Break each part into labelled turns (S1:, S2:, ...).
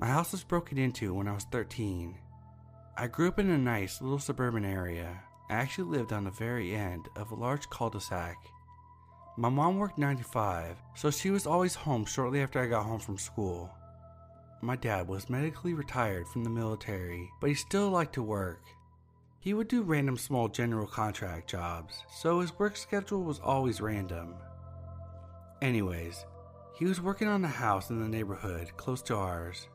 S1: My house was broken into when I was 13. I grew up in a nice little suburban area. I actually lived on the very end of a large cul de sac. My mom worked 95, so she was always home shortly after I got home from school. My dad was medically retired from the military, but he still liked to work. He would do random small general contract jobs, so his work schedule was always random. Anyways, he was working on a house in the neighborhood close to ours.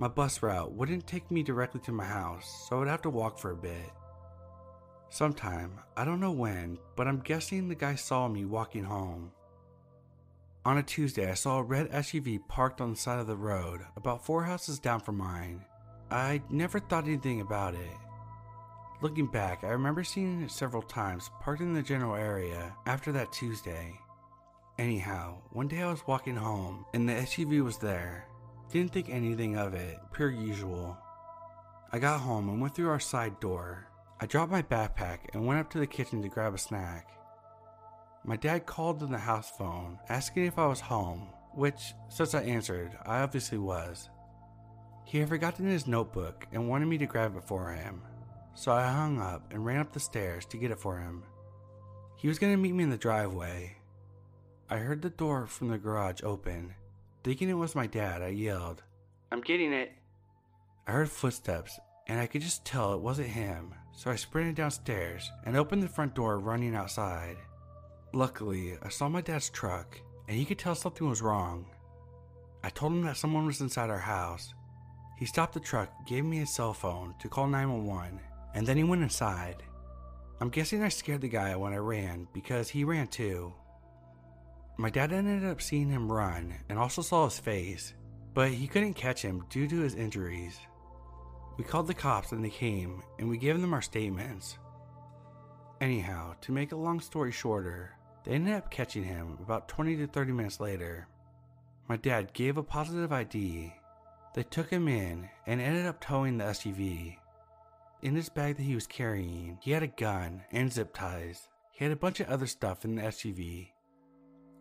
S1: My bus route wouldn't take me directly to my house, so I would have to walk for a bit. Sometime, I don't know when, but I'm guessing the guy saw me walking home. On a Tuesday, I saw a red SUV parked on the side of the road, about four houses down from mine. I never thought anything about it. Looking back, I remember seeing it several times parked in the general area after that Tuesday. Anyhow, one day I was walking home and the SUV was there. Didn't think anything of it, per usual. I got home and went through our side door. I dropped my backpack and went up to the kitchen to grab a snack. My dad called on the house phone asking if I was home, which, since I answered, I obviously was. He had forgotten his notebook and wanted me to grab it for him, so I hung up and ran up the stairs to get it for him. He was going to meet me in the driveway. I heard the door from the garage open. Thinking it was my dad, I yelled, I'm getting it. I heard footsteps, and I could just tell it wasn't him, so I sprinted downstairs and opened the front door running outside. Luckily, I saw my dad's truck, and he could tell something was wrong. I told him that someone was inside our house. He stopped the truck, gave me his cell phone to call 911, and then he went inside. I'm guessing I scared the guy when I ran because he ran too. My dad ended up seeing him run and also saw his face, but he couldn't catch him due to his injuries. We called the cops and they came and we gave them our statements. Anyhow, to make a long story shorter, they ended up catching him about 20 to 30 minutes later. My dad gave a positive ID. They took him in and ended up towing the SUV. In his bag that he was carrying, he had a gun and zip ties. He had a bunch of other stuff in the SUV.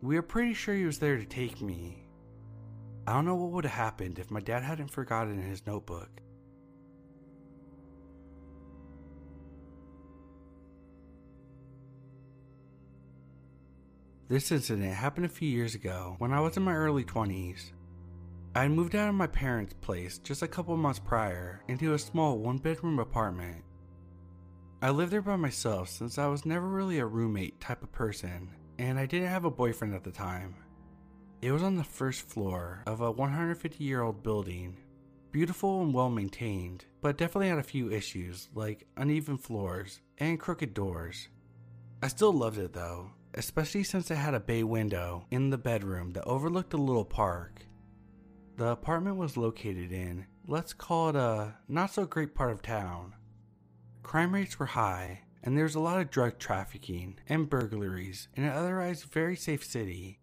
S1: We were pretty sure he was there to take me. I don't know what would have happened if my dad hadn't forgotten his notebook. This incident happened a few years ago when I was in my early 20s. I had moved out of my parents' place just a couple months prior into a small one bedroom apartment. I lived there by myself since I was never really a roommate type of person, and I didn't have a boyfriend at the time. It was on the first floor of a 150 year old building, beautiful and well maintained, but definitely had a few issues like uneven floors and crooked doors. I still loved it though, especially since it had a bay window in the bedroom that overlooked a little park. The apartment was located in, let's call it a not so great part of town. Crime rates were high, and there was a lot of drug trafficking and burglaries in an otherwise very safe city.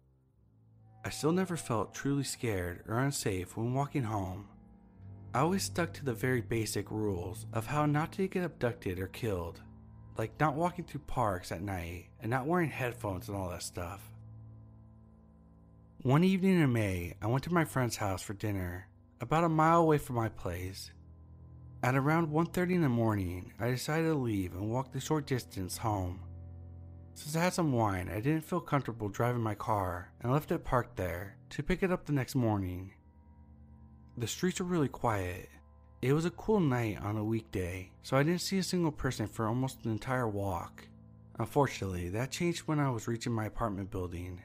S1: I still never felt truly scared or unsafe when walking home. I always stuck to the very basic rules of how not to get abducted or killed like not walking through parks at night and not wearing headphones and all that stuff. One evening in May, I went to my friend's house for dinner, about a mile away from my place. At around 1:30 in the morning, I decided to leave and walk the short distance home. Since I had some wine, I didn't feel comfortable driving my car and left it parked there to pick it up the next morning. The streets were really quiet, it was a cool night on a weekday, so I didn't see a single person for almost an entire walk. Unfortunately, that changed when I was reaching my apartment building.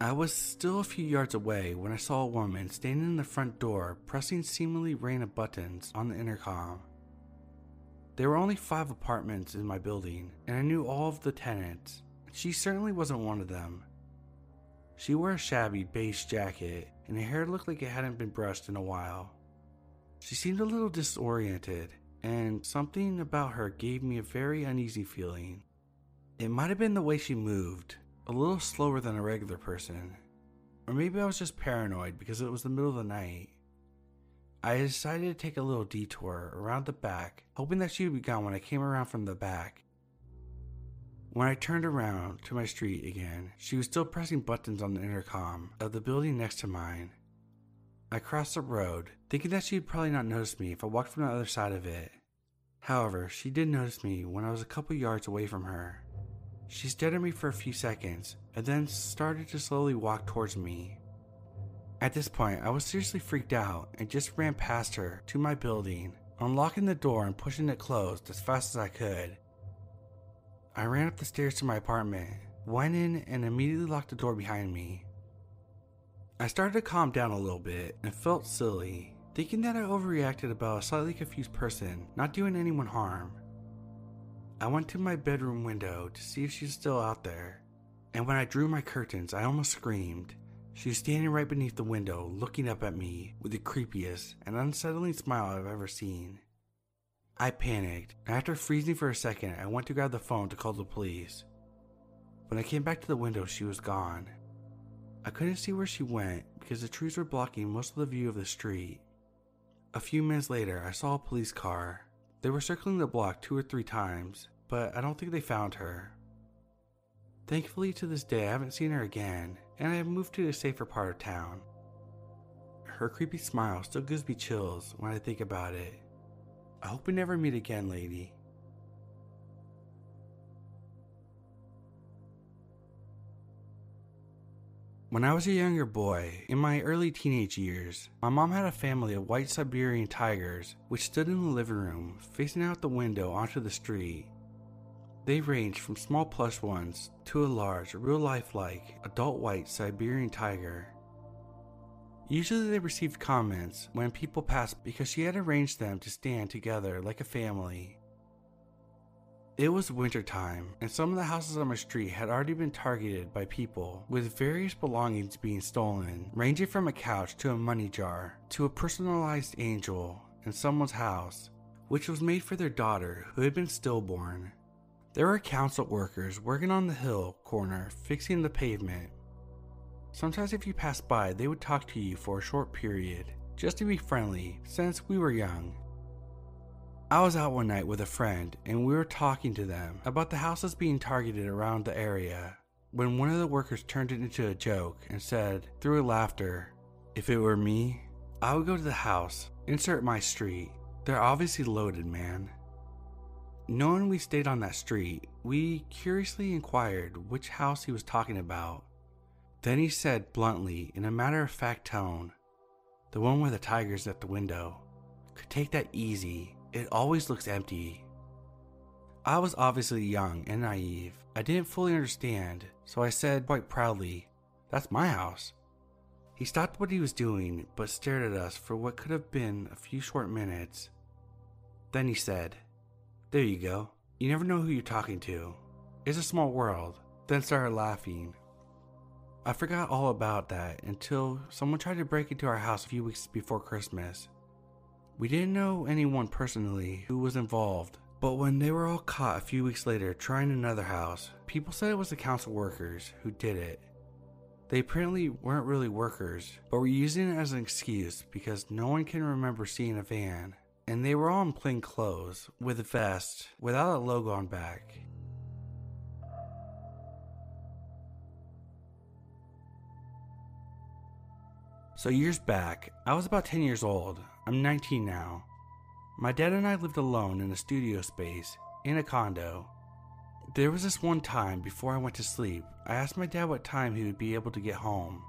S1: I was still a few yards away when I saw a woman standing in the front door pressing seemingly random buttons on the intercom. There were only five apartments in my building, and I knew all of the tenants. She certainly wasn't one of them. She wore a shabby beige jacket, and her hair looked like it hadn't been brushed in a while. She seemed a little disoriented, and something about her gave me a very uneasy feeling. It might have been the way she moved, a little slower than a regular person. Or maybe I was just paranoid because it was the middle of the night. I decided to take a little detour around the back, hoping that she would be gone when I came around from the back. When I turned around to my street again, she was still pressing buttons on the intercom of the building next to mine. I crossed the road, thinking that she'd probably not notice me if I walked from the other side of it. However, she did notice me when I was a couple yards away from her. She stared at me for a few seconds and then started to slowly walk towards me. At this point, I was seriously freaked out and just ran past her to my building, unlocking the door and pushing it closed as fast as I could. I ran up the stairs to my apartment, went in, and immediately locked the door behind me. I started to calm down a little bit and felt silly, thinking that I overreacted about a slightly confused person not doing anyone harm. I went to my bedroom window to see if she was still out there, and when I drew my curtains, I almost screamed. She was standing right beneath the window, looking up at me with the creepiest and unsettling smile I've ever seen. I panicked, and after freezing for a second, I went to grab the phone to call the police. When I came back to the window, she was gone. I couldn't see where she went because the trees were blocking most of the view of the street. A few minutes later, I saw a police car. They were circling the block two or three times, but I don't think they found her. Thankfully, to this day, I haven't seen her again, and I have moved to a safer part of town. Her creepy smile still gives me chills when I think about it. I hope we never meet again, lady. When I was a younger boy, in my early teenage years, my mom had a family of white Siberian tigers which stood in the living room, facing out the window onto the street. They ranged from small plush ones to a large, real life like, adult white Siberian tiger. Usually they received comments when people passed because she had arranged them to stand together like a family. It was wintertime, and some of the houses on my street had already been targeted by people, with various belongings being stolen, ranging from a couch to a money jar to a personalized angel in someone's house, which was made for their daughter who had been stillborn. There were council workers working on the hill corner fixing the pavement. Sometimes, if you passed by, they would talk to you for a short period, just to be friendly, since we were young I was out one night with a friend and we were talking to them about the houses being targeted around the area when one of the workers turned it into a joke and said, through a laughter, If it were me, I would go to the house, insert my street. They're obviously loaded, man. Knowing we stayed on that street, we curiously inquired which house he was talking about. Then he said bluntly, in a matter of fact tone, The one where the tiger's at the window. Could take that easy it always looks empty. I was obviously young and naive. I didn't fully understand, so I said quite proudly, That's my house. He stopped what he was doing, but stared at us for what could have been a few short minutes. Then he said, There you go. You never know who you're talking to. It's a small world. Then started laughing. I forgot all about that until someone tried to break into our house a few weeks before Christmas. We didn't know anyone personally who was involved, but when they were all caught a few weeks later trying another house, people said it was the council workers who did it. They apparently weren't really workers, but were using it as an excuse because no one can remember seeing a van, and they were all in plain clothes, with a vest, without a logo on back. So, years back, I was about 10 years old. I'm 19 now. My dad and I lived alone in a studio space in a condo. There was this one time before I went to sleep, I asked my dad what time he would be able to get home.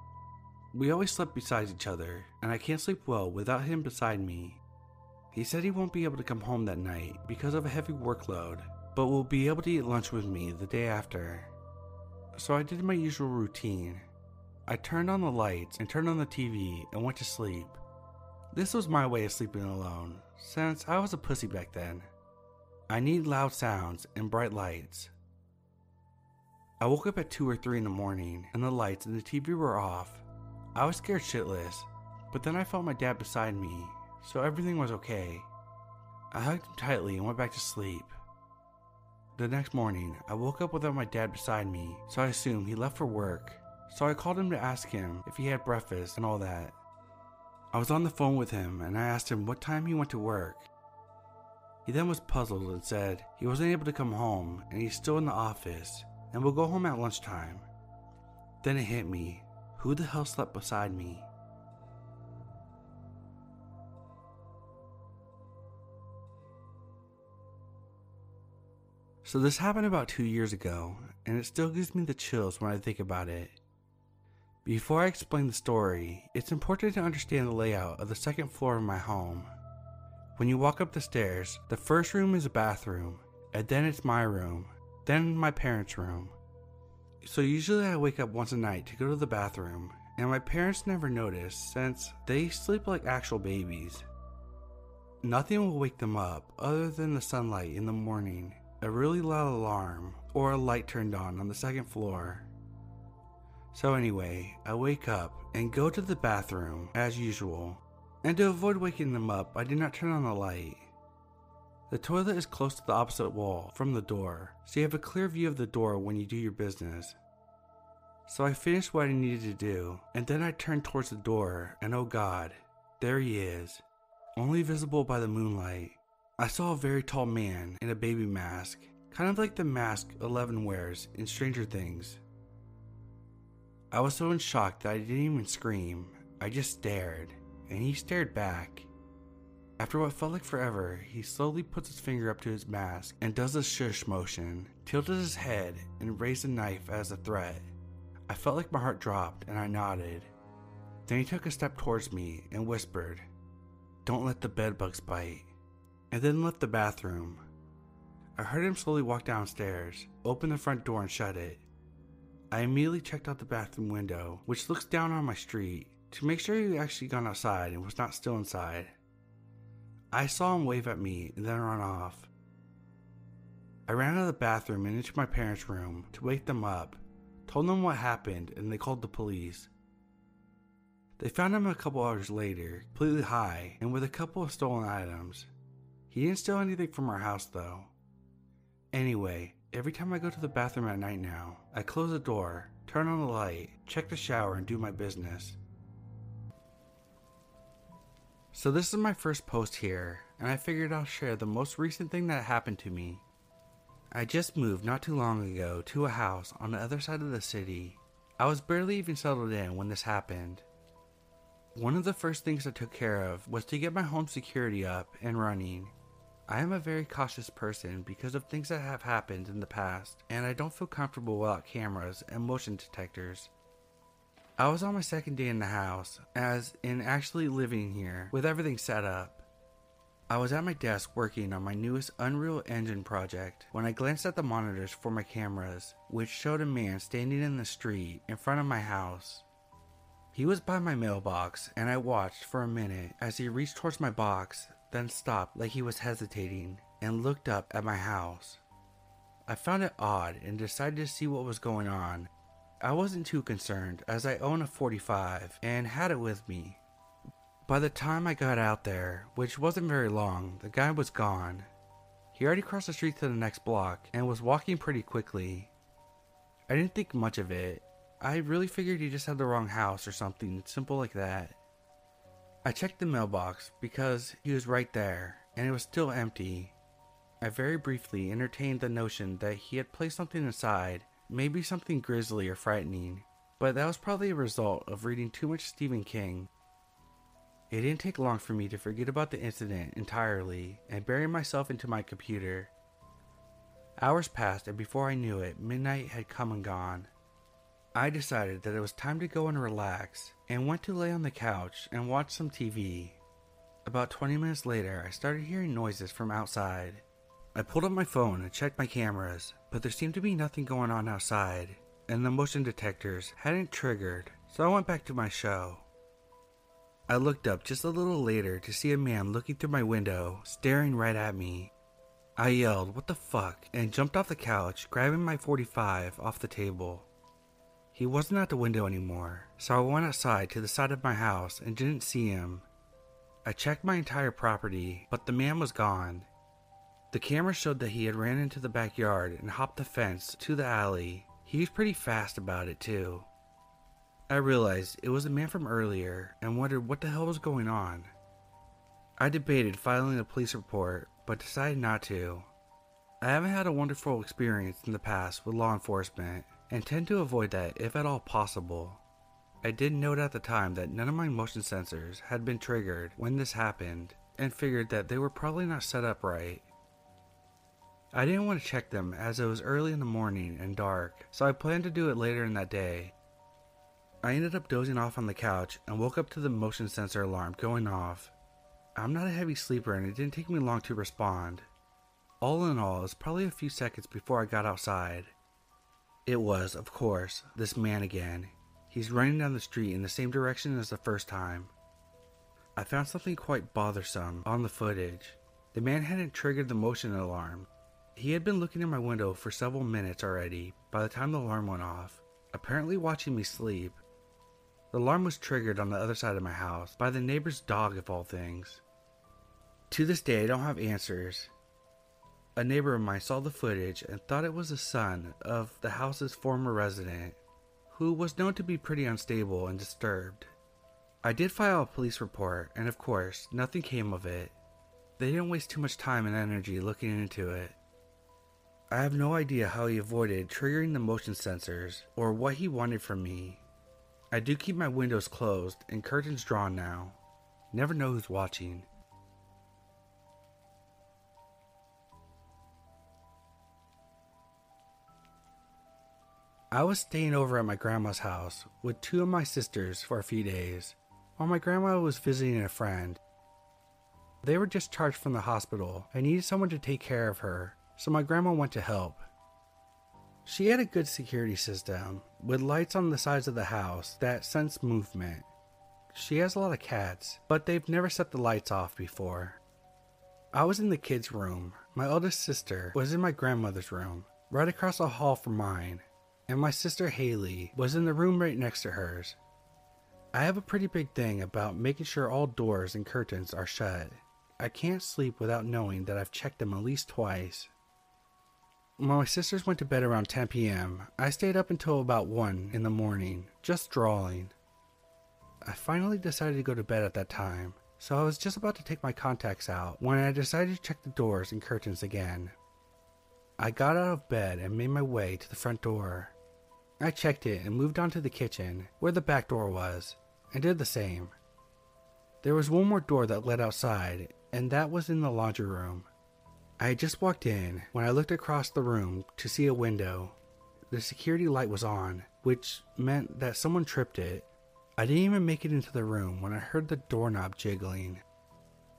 S1: We always slept beside each other, and I can't sleep well without him beside me. He said he won't be able to come home that night because of a heavy workload, but will be able to eat lunch with me the day after. So I did my usual routine I turned on the lights and turned on the TV and went to sleep. This was my way of sleeping alone, since I was a pussy back then. I need loud sounds and bright lights. I woke up at 2 or 3 in the morning and the lights and the TV were off. I was scared shitless, but then I felt my dad beside me, so everything was okay. I hugged him tightly and went back to sleep. The next morning, I woke up without my dad beside me, so I assumed he left for work so I called him to ask him if he had breakfast and all that. I was on the phone with him and I asked him what time he went to work. He then was puzzled and said he wasn't able to come home and he's still in the office and will go home at lunchtime. Then it hit me who the hell slept beside me? So, this happened about two years ago, and it still gives me the chills when I think about it. Before I explain the story, it's important to understand the layout of the second floor of my home. When you walk up the stairs, the first room is a bathroom, and then it's my room, then my parents' room. So usually I wake up once a night to go to the bathroom, and my parents never notice since they sleep like actual babies. Nothing will wake them up other than the sunlight in the morning, a really loud alarm, or a light turned on on the second floor. So, anyway, I wake up and go to the bathroom as usual and to avoid waking them up, I do not turn on the light. The toilet is close to the opposite wall from the door, so you have a clear view of the door when you do your business. So I finished what I needed to do, and then I turned towards the door, and oh god, there he is, only visible by the moonlight. I saw a very tall man in a baby mask, kind of like the mask Eleven wears in Stranger Things. I was so in shock that I didn't even scream, I just stared and he stared back. After what felt like forever, he slowly puts his finger up to his mask and does a shush motion, tilted his head, and raised a knife as a threat. I felt like my heart dropped and I nodded. Then he took a step towards me and whispered, Don't let the bedbugs bite, and then left the bathroom. I heard him slowly walk downstairs, open the front door, and shut it. I immediately checked out the bathroom window, which looks down on my street, to make sure he actually gone outside and was not still inside. I saw him wave at me and then run off. I ran out of the bathroom and into my parents' room to wake them up, told them what happened, and they called the police. They found him a couple hours later, completely high and with a couple of stolen items. He didn't steal anything from our house though. Anyway, every time I go to the bathroom at night now, I close the door, turn on the light, check the shower, and do my business. So, this is my first post here, and I figured I'll share the most recent thing that happened to me. I just moved not too long ago to a house on the other side of the city. I was barely even settled in when this happened. One of the first things I took care of was to get my home security up and running. I am a very cautious person because of things that have happened in the past, and I don't feel comfortable without cameras and motion detectors. I was on my second day in the house, as in actually living here, with everything set up. I was at my desk working on my newest Unreal Engine project when I glanced at the monitors for my cameras, which showed a man standing in the street in front of my house. He was by my mailbox, and I watched for a minute as he reached towards my box, then stopped like he was hesitating and looked up at my house. I found it odd and decided to see what was going on I wasn't too concerned as I own a 45 and had it with me. By the time I got out there, which wasn't very long, the guy was gone. He already crossed the street to the next block and was walking pretty quickly. I didn't think much of it. I really figured he just had the wrong house or something simple like that. I checked the mailbox because he was right there and it was still empty. I very briefly entertained the notion that he had placed something inside maybe something grisly or frightening, but that was probably a result of reading too much Stephen King. It didn't take long for me to forget about the incident entirely and bury myself into my computer. Hours passed, and before I knew it, midnight had come and gone. I decided that it was time to go and relax and went to lay on the couch and watch some TV. About 20 minutes later, I started hearing noises from outside. I pulled up my phone and checked my cameras, but there seemed to be nothing going on outside, and the motion detectors hadn't triggered, so I went back to my show. I looked up just a little later to see a man looking through my window, staring right at me. I yelled, What the fuck? and jumped off the couch, grabbing my 45 off the table. He wasn't at the window anymore, so I went outside to the side of my house and didn't see him. I checked my entire property, but the man was gone, the camera showed that he had ran into the backyard and hopped the fence to the alley. He was pretty fast about it, too. I realized it was the man from earlier and wondered what the hell was going on. I debated filing a police report, but decided not to. I haven't had a wonderful experience in the past with law enforcement and tend to avoid that if at all possible. I did note at the time that none of my motion sensors had been triggered when this happened and figured that they were probably not set up right. I didn't want to check them as it was early in the morning and dark, so I planned to do it later in that day. I ended up dozing off on the couch and woke up to the motion sensor alarm going off. I'm not a heavy sleeper and it didn't take me long to respond. All in all, it was probably a few seconds before I got outside. It was, of course, this man again. He's running down the street in the same direction as the first time. I found something quite bothersome on the footage. The man hadn't triggered the motion alarm. He had been looking in my window for several minutes already by the time the alarm went off, apparently watching me sleep. The alarm was triggered on the other side of my house by the neighbor's dog, of all things. To this day, I don't have answers. A neighbor of mine saw the footage and thought it was the son of the house's former resident, who was known to be pretty unstable and disturbed. I did file a police report, and of course, nothing came of it. They didn't waste too much time and energy looking into it. I have no idea how he avoided triggering the motion sensors or what he wanted from me. I do keep my windows closed and curtains drawn now. Never know who's watching. I was staying over at my grandma's house with two of my sisters for a few days while my grandma was visiting a friend. They were discharged from the hospital and needed someone to take care of her, so my grandma went to help. She had a good security system with lights on the sides of the house that sense movement. She has a lot of cats, but they've never set the lights off before. I was in the kids' room. My oldest sister was in my grandmother's room, right across the hall from mine, and my sister Haley was in the room right next to hers. I have a pretty big thing about making sure all doors and curtains are shut. I can't sleep without knowing that I've checked them at least twice. When my sisters went to bed around 10 p.m., I stayed up until about 1 in the morning, just drawing. I finally decided to go to bed at that time, so I was just about to take my contacts out when I decided to check the doors and curtains again. I got out of bed and made my way to the front door. I checked it and moved on to the kitchen, where the back door was, and did the same. There was one more door that led outside, and that was in the laundry room. I had just walked in when I looked across the room to see a window. The security light was on, which meant that someone tripped it. I didn't even make it into the room when I heard the doorknob jiggling.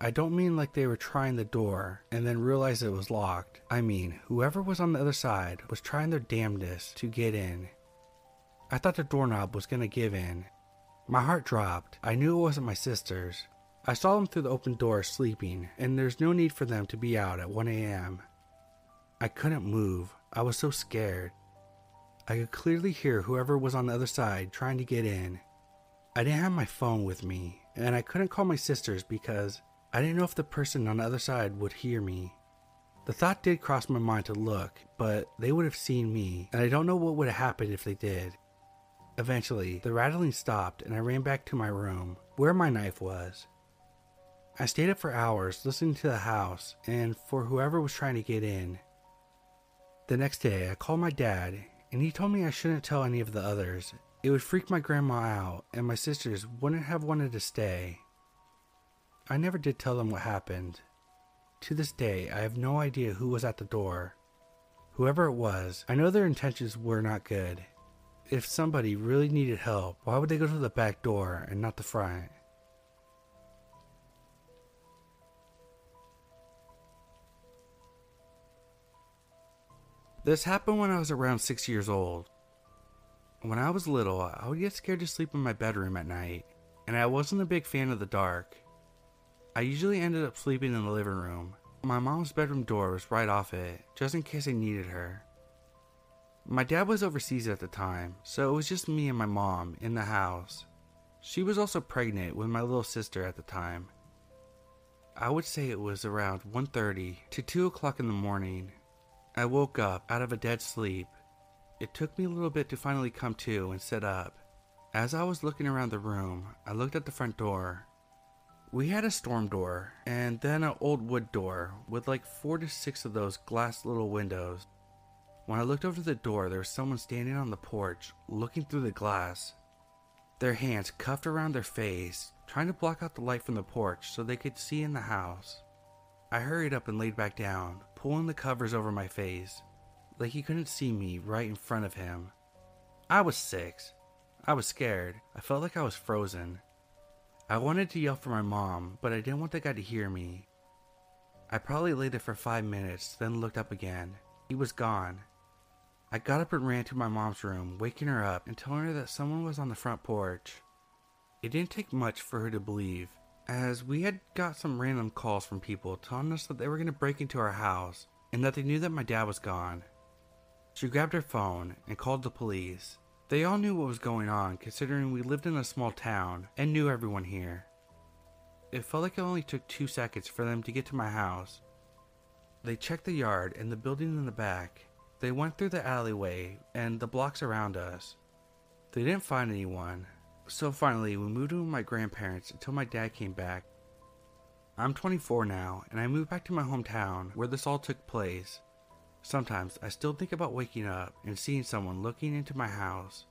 S1: I don't mean like they were trying the door and then realized it was locked. I mean, whoever was on the other side was trying their damnedest to get in I thought the doorknob was going to give in. My heart dropped. I knew it wasn't my sisters. I saw them through the open door sleeping, and there's no need for them to be out at 1 a.m. I couldn't move. I was so scared. I could clearly hear whoever was on the other side trying to get in. I didn't have my phone with me, and I couldn't call my sisters because I didn't know if the person on the other side would hear me. The thought did cross my mind to look, but they would have seen me, and I don't know what would have happened if they did. Eventually, the rattling stopped and I ran back to my room, where my knife was. I stayed up for hours listening to the house and for whoever was trying to get in. The next day, I called my dad and he told me I shouldn't tell any of the others. It would freak my grandma out and my sisters wouldn't have wanted to stay. I never did tell them what happened. To this day, I have no idea who was at the door. Whoever it was, I know their intentions were not good if somebody really needed help, why would they go to the back door and not the front? This happened when I was around six years old. When I was little, I would get scared to sleep in my bedroom at night, and I wasn't a big fan of the dark. I usually ended up sleeping in the living room. My mom's bedroom door was right off it, just in case I needed her. My dad was overseas at the time, so it was just me and my mom in the house. She was also pregnant with my little sister at the time. I would say it was around 1:30 to 2 o'clock in the morning. I woke up out of a dead sleep. It took me a little bit to finally come to and sit up. As I was looking around the room, I looked at the front door. We had a storm door and then an old wood door with like four to six of those glass little windows. When I looked over the door, there was someone standing on the porch, looking through the glass. Their hands cuffed around their face, trying to block out the light from the porch so they could see in the house. I hurried up and laid back down, pulling the covers over my face, like he couldn't see me right in front of him. I was six. I was scared. I felt like I was frozen. I wanted to yell for my mom, but I didn't want the guy to hear me. I probably lay there for five minutes, then looked up again. He was gone. I got up and ran to my mom's room, waking her up and telling her that someone was on the front porch. It didn't take much for her to believe, as we had got some random calls from people telling us that they were going to break into our house and that they knew that my dad was gone. She grabbed her phone and called the police. They all knew what was going on considering we lived in a small town and knew everyone here. It felt like it only took two seconds for them to get to my house. They checked the yard and the building in the back. They went through the alleyway and the blocks around us. They didn't find anyone, so finally we moved in with my grandparents until my dad came back. I'm 24 now, and I moved back to my hometown where this all took place. Sometimes I still think about waking up and seeing someone looking into my house.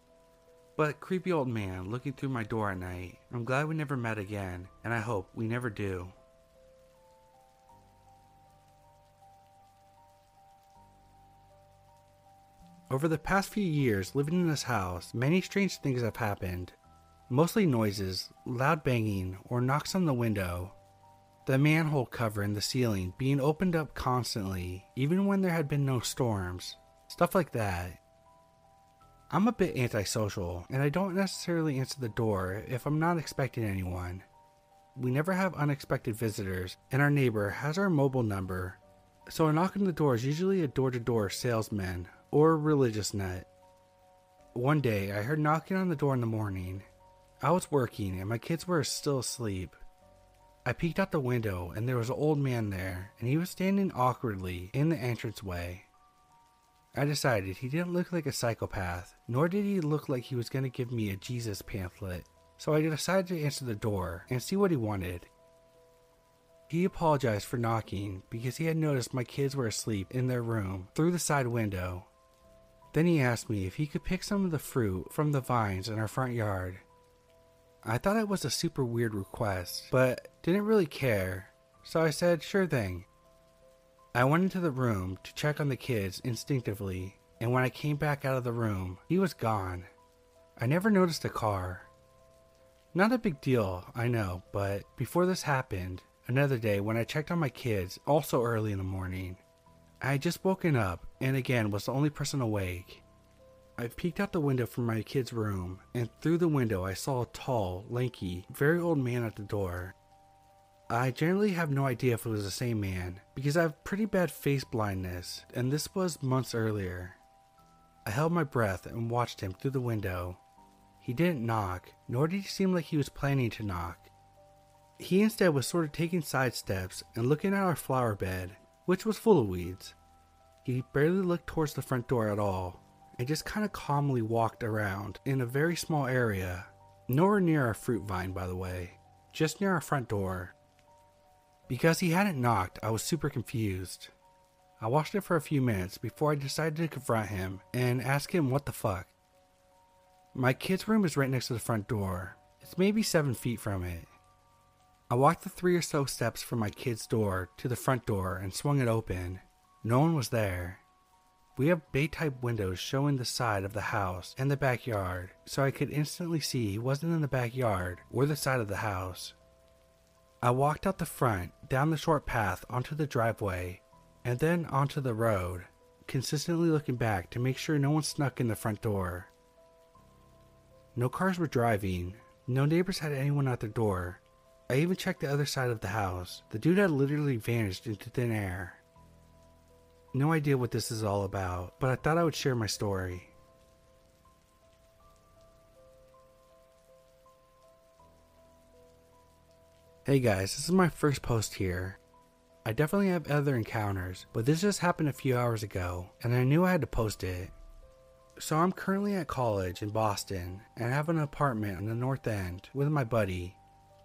S1: But creepy old man looking through my door at night, I'm glad we never met again, and I hope we never do. Over the past few years living in this house, many strange things have happened. Mostly noises, loud banging, or knocks on the window. The manhole cover in the ceiling being opened up constantly, even when there had been no storms. Stuff like that. I'm a bit antisocial, and I don't necessarily answer the door if I'm not expecting anyone. We never have unexpected visitors, and our neighbor has our mobile number, so a knock on the door is usually a door to door salesman or religious nut. One day, I heard knocking on the door in the morning. I was working and my kids were still asleep. I peeked out the window and there was an old man there, and he was standing awkwardly in the entranceway. I decided he didn't look like a psychopath, nor did he look like he was going to give me a Jesus pamphlet, so I decided to answer the door and see what he wanted. He apologized for knocking because he had noticed my kids were asleep in their room through the side window then he asked me if he could pick some of the fruit from the vines in our front yard. I thought it was a super weird request, but didn't really care, so I said, sure thing. I went into the room to check on the kids instinctively, and when I came back out of the room, he was gone. I never noticed a car. Not a big deal, I know, but before this happened, another day when I checked on my kids, also early in the morning, I had just woken up and again was the only person awake. I peeked out the window from my kid's room, and through the window I saw a tall, lanky, very old man at the door. I generally have no idea if it was the same man, because I have pretty bad face blindness, and this was months earlier. I held my breath and watched him through the window. He didn't knock, nor did he seem like he was planning to knock. He instead was sort of taking side steps and looking at our flower bed which was full of weeds. He barely looked towards the front door at all, and just kind of calmly walked around in a very small area, nowhere near our fruit vine, by the way, just near our front door. Because he hadn't knocked, I was super confused. I watched it for a few minutes before I decided to confront him and ask him what the fuck. My kid's room is right next to the front door. It's maybe seven feet from it. I walked the three or so steps from my kid's door to the front door and swung it open. No one was there. We have bay type windows showing the side of the house and the backyard, so I could instantly see he wasn't in the backyard or the side of the house. I walked out the front, down the short path onto the driveway, and then onto the road, consistently looking back to make sure no one snuck in the front door. No cars were driving, no neighbors had anyone at their door, I even checked the other side of the house. The dude had literally vanished into thin air. No idea what this is all about, but I thought I would share my story. Hey guys, this is my first post here. I definitely have other encounters, but this just happened a few hours ago, and I knew I had to post it. So I'm currently at college in Boston and I have an apartment on the north end with my buddy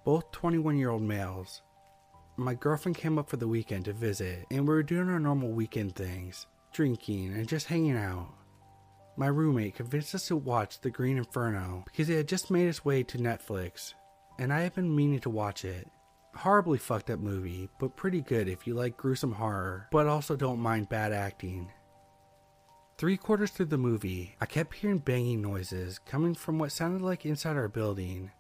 S1: both 21 year old males. My girlfriend came up for the weekend to visit, and we were doing our normal weekend things drinking and just hanging out. My roommate convinced us to watch The Green Inferno because it had just made its way to Netflix, and I had been meaning to watch it. Horribly fucked up movie, but pretty good if you like gruesome horror, but also don't mind bad acting. Three quarters through the movie, I kept hearing banging noises coming from what sounded like inside our building.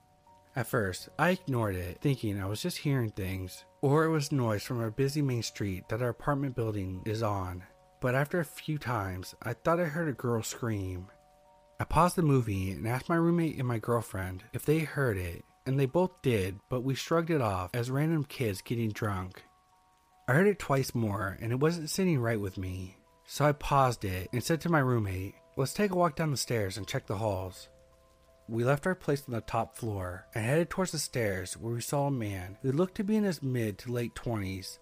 S1: At first, I ignored it, thinking I was just hearing things, or it was noise from our busy main street that our apartment building is on. But after a few times, I thought I heard a girl scream. I paused the movie and asked my roommate and my girlfriend if they heard it, and they both did, but we shrugged it off as random kids getting drunk. I heard it twice more, and it wasn't sitting right with me, so I paused it and said to my roommate, Let's take a walk down the stairs and check the halls. We left our place on the top floor and headed towards the stairs where we saw a man who looked to be in his mid to late 20s.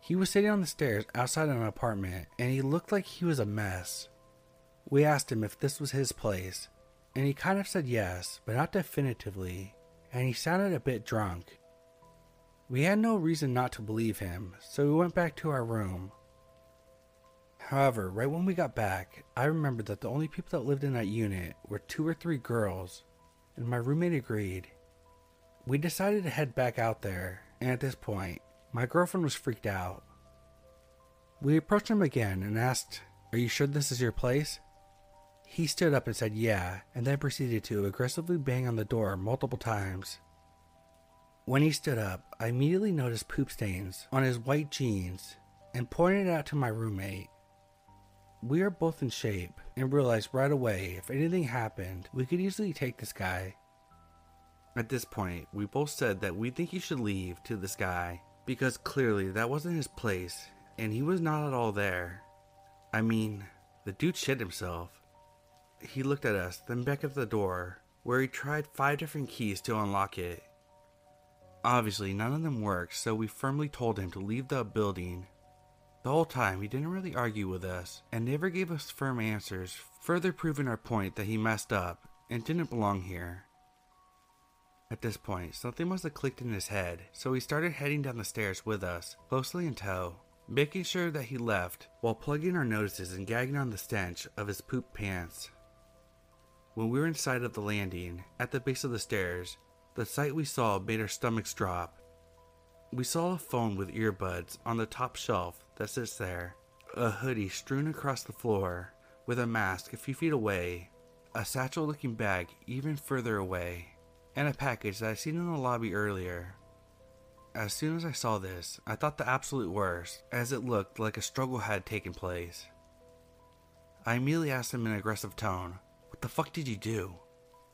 S1: He was sitting on the stairs outside an apartment and he looked like he was a mess. We asked him if this was his place, and he kind of said yes, but not definitively, and he sounded a bit drunk. We had no reason not to believe him, so we went back to our room. However, right when we got back, I remembered that the only people that lived in that unit were two or three girls, and my roommate agreed. We decided to head back out there, and at this point, my girlfriend was freaked out. We approached him again and asked, Are you sure this is your place? He stood up and said yeah, and then proceeded to aggressively bang on the door multiple times. When he stood up, I immediately noticed poop stains on his white jeans and pointed it out to my roommate. We are both in shape and realized right away if anything happened, we could easily take this guy. At this point, we both said that we think he should leave to this guy because clearly that wasn't his place and he was not at all there. I mean, the dude shit himself. He looked at us, then back at the door, where he tried five different keys to unlock it. Obviously, none of them worked, so we firmly told him to leave the building the whole time, he didn't really argue with us and never gave us firm answers, further proving our point that he messed up and didn't belong here. At this point, something must have clicked in his head, so he started heading down the stairs with us, closely in tow, making sure that he left while plugging our noses and gagging on the stench of his poop pants. When we were inside of the landing, at the base of the stairs, the sight we saw made our stomachs drop. We saw a phone with earbuds on the top shelf that sits there, a hoodie strewn across the floor, with a mask a few feet away, a satchel looking bag even further away, and a package that I'd seen in the lobby earlier. As soon as I saw this, I thought the absolute worst, as it looked like a struggle had taken place. I immediately asked him in an aggressive tone, What the fuck did you do?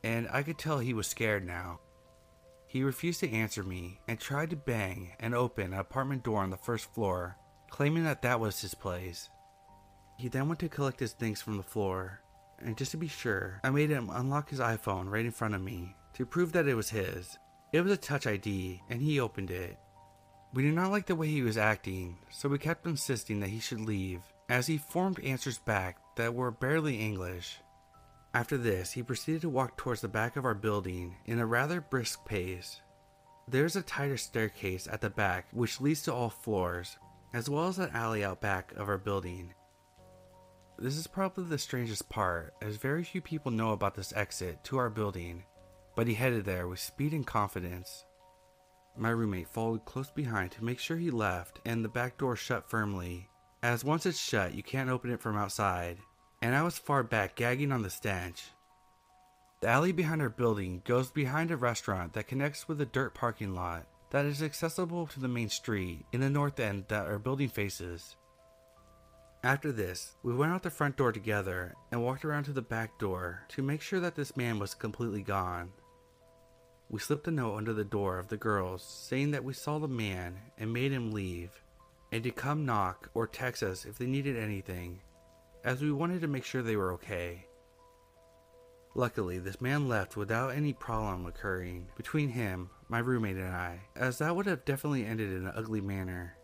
S1: And I could tell he was scared now. He refused to answer me and tried to bang and open an apartment door on the first floor claiming that that was his place. He then went to collect his things from the floor, and just to be sure, I made him unlock his iPhone right in front of me to prove that it was his. It was a Touch ID, and he opened it. We did not like the way he was acting, so we kept insisting that he should leave, as he formed answers back that were barely English. After this, he proceeded to walk towards the back of our building in a rather brisk pace. There is a tighter staircase at the back which leads to all floors, as well as an alley out back of our building. This is probably the strangest part, as very few people know about this exit to our building, but he headed there with speed and confidence. My roommate followed close behind to make sure he left and the back door shut firmly, as once it's shut, you can't open it from outside, and I was far back gagging on the stench. The alley behind our building goes behind a restaurant that connects with a dirt parking lot that is accessible to the main street in the north end that our building faces. After this, we went out the front door together and walked around to the back door to make sure that this man was completely gone. We slipped a note under the door of the girls saying that we saw the man and made him leave, and to come knock or text us if they needed anything, as we wanted to make sure they were okay. Luckily, this man left without any problem occurring between him, my roommate, and I, as that would have definitely ended in an ugly manner.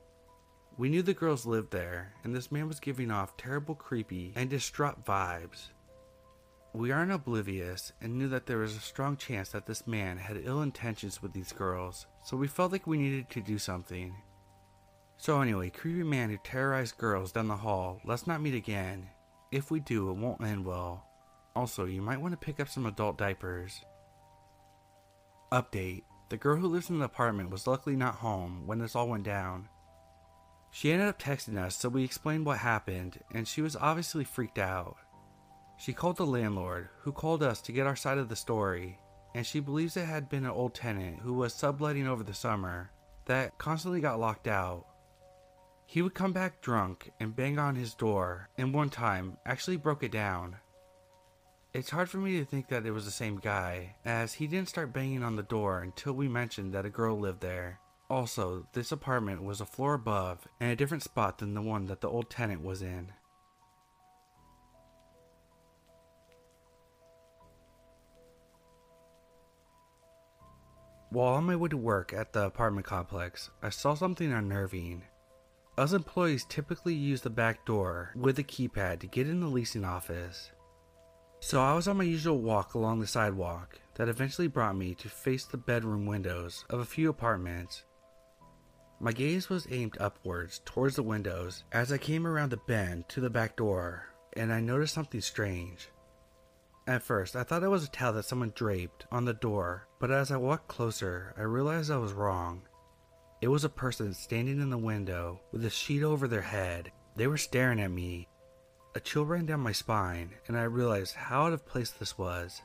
S1: We knew the girls lived there, and this man was giving off terrible, creepy, and distraught vibes. We aren't oblivious and knew that there was a strong chance that this man had ill intentions with these girls, so we felt like we needed to do something. So, anyway, creepy man who terrorized girls down the hall, let's not meet again. If we do, it won't end well. Also, you might want to pick up some adult diapers. Update the girl who lives in the apartment was luckily not home when this all went down. She ended up texting us, so we explained what happened, and she was obviously freaked out. She called the landlord, who called us to get our side of the story, and she believes it had been an old tenant who was subletting over the summer that constantly got locked out. He would come back drunk and bang on his door, and one time actually broke it down. It's hard for me to think that it was the same guy, as he didn't start banging on the door until we mentioned that a girl lived there. Also, this apartment was a floor above and a different spot than the one that the old tenant was in. While on my way to work at the apartment complex, I saw something unnerving. Us employees typically use the back door with a keypad to get in the leasing office. So I was on my usual walk along the sidewalk that eventually brought me to face the bedroom windows of a few apartments. My gaze was aimed upwards towards the windows as I came around the bend to the back door, and I noticed something strange. At first, I thought it was a towel that someone draped on the door, but as I walked closer, I realized I was wrong. It was a person standing in the window with a sheet over their head. They were staring at me. A chill ran down my spine, and I realized how out of place this was.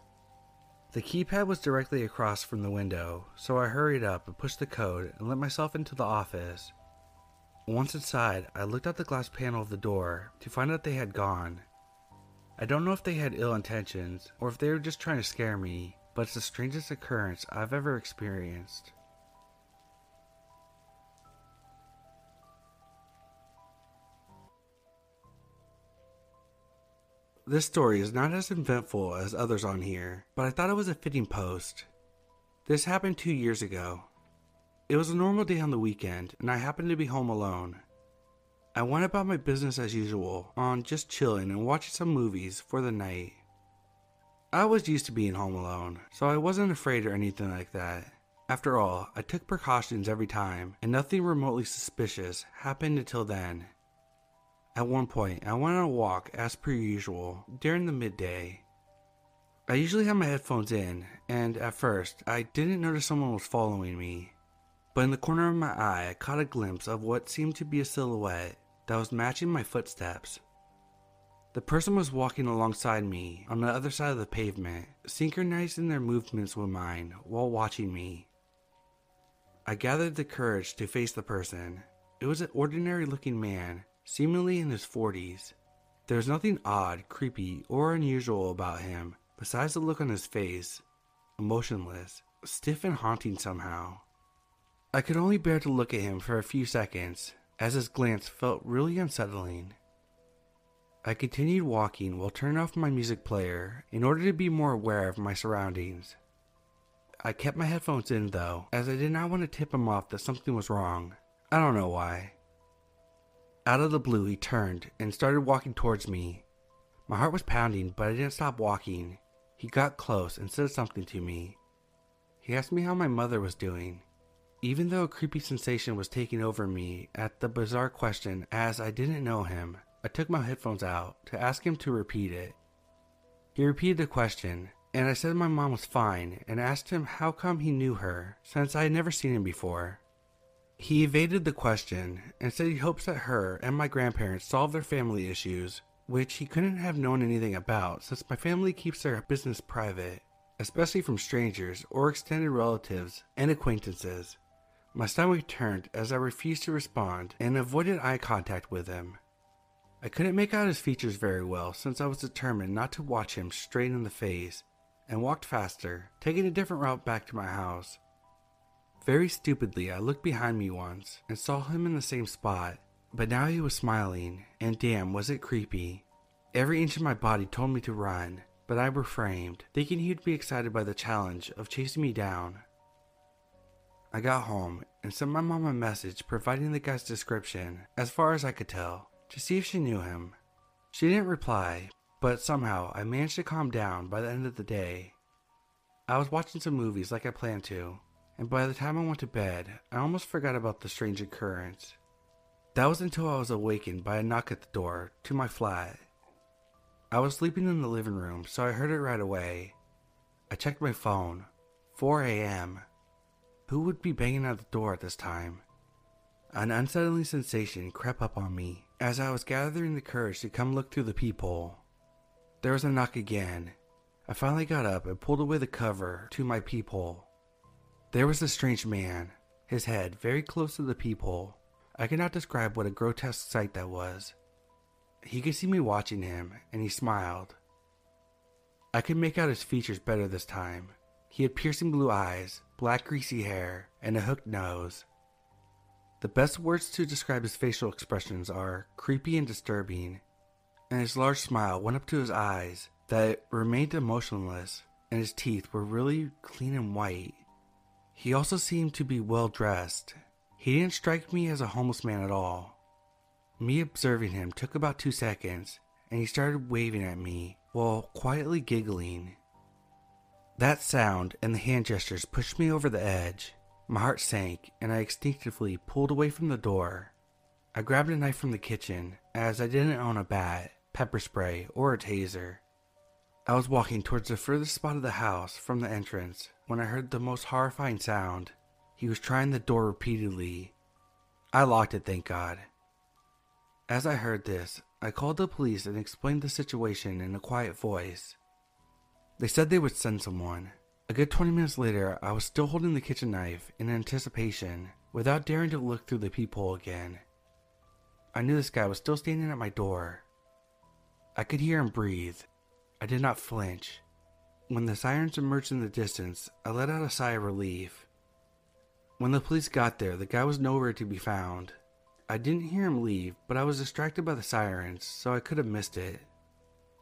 S1: The keypad was directly across from the window, so I hurried up and pushed the code and let myself into the office. Once inside, I looked out the glass panel of the door to find out they had gone. I don't know if they had ill intentions or if they were just trying to scare me, but it's the strangest occurrence I've ever experienced. This story is not as eventful as others on here, but I thought it was a fitting post. This happened two years ago. It was a normal day on the weekend, and I happened to be home alone. I went about my business as usual, on just chilling and watching some movies for the night. I was used to being home alone, so I wasn't afraid or anything like that. After all, I took precautions every time, and nothing remotely suspicious happened until then. At one point, I went on a walk as per usual during the midday. I usually have my headphones in, and at first, I didn't notice someone was following me. But in the corner of my eye, I caught a glimpse of what seemed to be a silhouette that was matching my footsteps. The person was walking alongside me on the other side of the pavement, synchronizing their movements with mine while watching me. I gathered the courage to face the person. It was an ordinary looking man seemingly in his 40s. There was nothing odd, creepy, or unusual about him besides the look on his face emotionless, stiff, and haunting somehow. I could only bear to look at him for a few seconds, as his glance felt really unsettling. I continued walking while turning off my music player in order to be more aware of my surroundings. I kept my headphones in though, as I did not want to tip him off that something was wrong. I don't know why. Out of the blue, he turned and started walking towards me. My heart was pounding, but I didn't stop walking. He got close and said something to me. He asked me how my mother was doing. Even though a creepy sensation was taking over me at the bizarre question, as I didn't know him, I took my headphones out to ask him to repeat it. He repeated the question, and I said my mom was fine and asked him how come he knew her, since I had never seen him before. He evaded the question and said he hopes that her and my grandparents solve their family issues, which he couldn't have known anything about since my family keeps their business private, especially from strangers or extended relatives and acquaintances. My stomach turned as I refused to respond and avoided eye contact with him. I couldn't make out his features very well since I was determined not to watch him straight in the face and walked faster, taking a different route back to my house. Very stupidly, I looked behind me once and saw him in the same spot, but now he was smiling, and damn, was it creepy. Every inch of my body told me to run, but I refrained, thinking he'd be excited by the challenge of chasing me down. I got home and sent my mom a message providing the guy's description, as far as I could tell, to see if she knew him. She didn't reply, but somehow I managed to calm down by the end of the day. I was watching some movies like I planned to, and by the time I went to bed, I almost forgot about the strange occurrence. That was until I was awakened by a knock at the door to my flat. I was sleeping in the living room, so I heard it right away. I checked my phone. 4 a.m. Who would be banging at the door at this time? An unsettling sensation crept up on me as I was gathering the courage to come look through the peephole. There was a knock again. I finally got up and pulled away the cover to my peephole. There was a strange man, his head very close to the peephole. I cannot describe what a grotesque sight that was. He could see me watching him, and he smiled. I could make out his features better this time. He had piercing blue eyes, black greasy hair, and a hooked nose. The best words to describe his facial expressions are creepy and disturbing, and his large smile went up to his eyes that remained emotionless, and his teeth were really clean and white. He also seemed to be well dressed. He didn't strike me as a homeless man at all. Me observing him took about two seconds, and he started waving at me while quietly giggling. That sound and the hand gestures pushed me over the edge. My heart sank, and I instinctively pulled away from the door. I grabbed a knife from the kitchen, as I didn't own a bat, pepper spray, or a taser. I was walking towards the furthest spot of the house from the entrance when I heard the most horrifying sound. He was trying the door repeatedly. I locked it, thank God. As I heard this, I called the police and explained the situation in a quiet voice. They said they would send someone. A good 20 minutes later, I was still holding the kitchen knife in anticipation, without daring to look through the peephole again. I knew this guy was still standing at my door. I could hear him breathe. I did not flinch. When the sirens emerged in the distance, I let out a sigh of relief. When the police got there, the guy was nowhere to be found. I didn't hear him leave, but I was distracted by the sirens, so I could have missed it.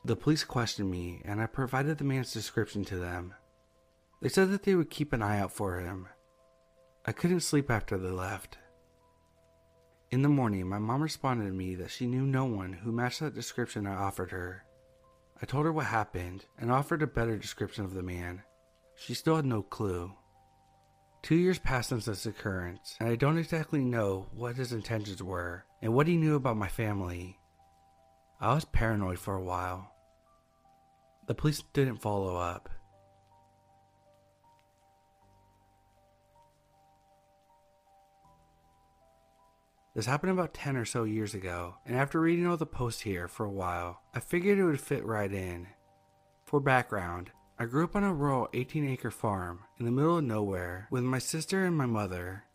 S1: The police questioned me, and I provided the man's description to them. They said that they would keep an eye out for him. I couldn't sleep after they left. In the morning, my mom responded to me that she knew no one who matched that description I offered her. I told her what happened and offered a better description of the man. She still had no clue. Two years passed since this occurrence, and I don't exactly know what his intentions were and what he knew about my family. I was paranoid for a while. The police didn't follow up. This happened about 10 or so years ago, and after reading all the posts here for a while, I figured it would fit right in. For background, I grew up on a rural 18 acre farm in the middle of nowhere with my sister and my mother.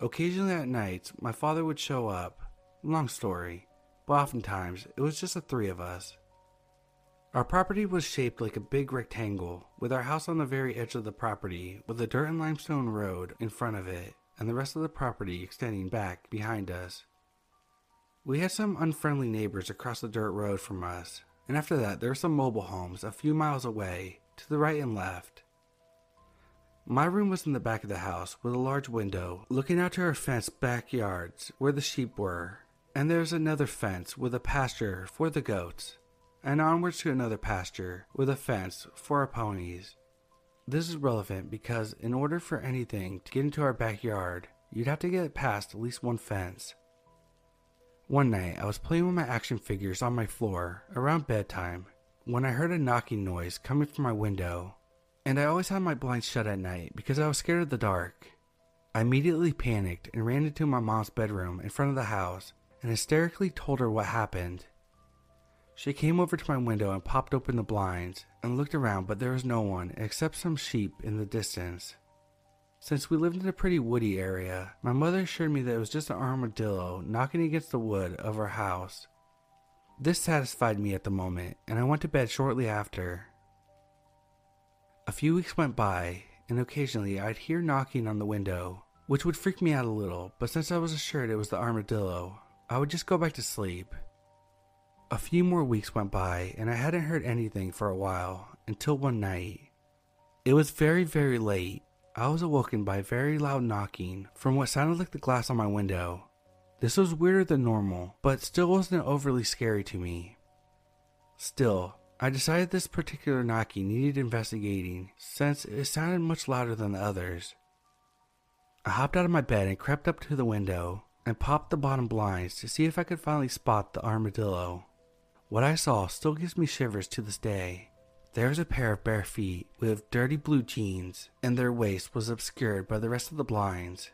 S1: Occasionally at nights, my father would show up. Long story but oftentimes it was just the three of us. Our property was shaped like a big rectangle, with our house on the very edge of the property, with a dirt and limestone road in front of it, and the rest of the property extending back behind us. We had some unfriendly neighbors across the dirt road from us, and after that, there were some mobile homes a few miles away, to the right and left. My room was in the back of the house with a large window looking out to our fenced backyards where the sheep were and there's another fence with a pasture for the goats, and onwards to another pasture with a fence for our ponies. This is relevant because in order for anything to get into our backyard, you'd have to get past at least one fence. One night, I was playing with my action figures on my floor around bedtime when I heard a knocking noise coming from my window, and I always had my blinds shut at night because I was scared of the dark. I immediately panicked and ran into my mom's bedroom in front of the house and hysterically told her what happened. She came over to my window and popped open the blinds and looked around, but there was no one except some sheep in the distance. Since we lived in a pretty woody area, my mother assured me that it was just an armadillo knocking against the wood of our house. This satisfied me at the moment, and I went to bed shortly after. A few weeks went by, and occasionally I'd hear knocking on the window, which would freak me out a little, but since I was assured it was the armadillo, I would just go back to sleep. A few more weeks went by, and I hadn't heard anything for a while until one night. It was very, very late. I was awoken by very loud knocking from what sounded like the glass on my window. This was weirder than normal, but still wasn't overly scary to me. Still, I decided this particular knocking needed investigating since it sounded much louder than the others. I hopped out of my bed and crept up to the window and popped the bottom blinds to see if I could finally spot the armadillo. What I saw still gives me shivers to this day. there was a pair of bare feet with dirty blue jeans, and their waist was obscured by the rest of the blinds.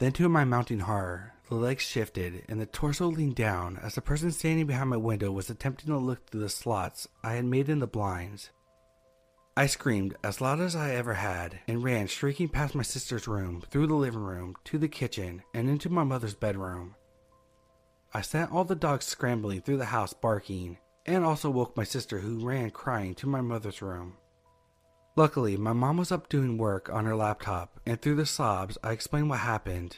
S1: Then, to my mounting horror, the legs shifted and the torso leaned down as the person standing behind my window was attempting to look through the slots I had made in the blinds. I screamed as loud as I ever had and ran shrieking past my sister's room, through the living room, to the kitchen, and into my mother's bedroom. I sent all the dogs scrambling through the house barking, and also woke my sister, who ran crying to my mother's room. Luckily, my mom was up doing work on her laptop, and through the sobs, I explained what happened.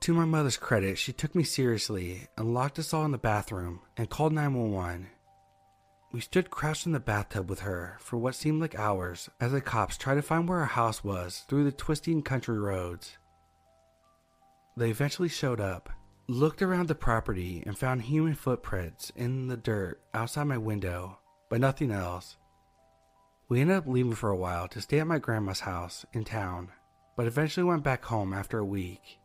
S1: To my mother's credit, she took me seriously and locked us all in the bathroom and called 911. We stood crouched in the bathtub with her for what seemed like hours as the cops tried to find where our house was through the twisting country roads. They eventually showed up, looked around the property, and found human footprints in the dirt outside my window, but nothing else. We ended up leaving for a while to stay at my grandma's house in town, but eventually went back home after a week.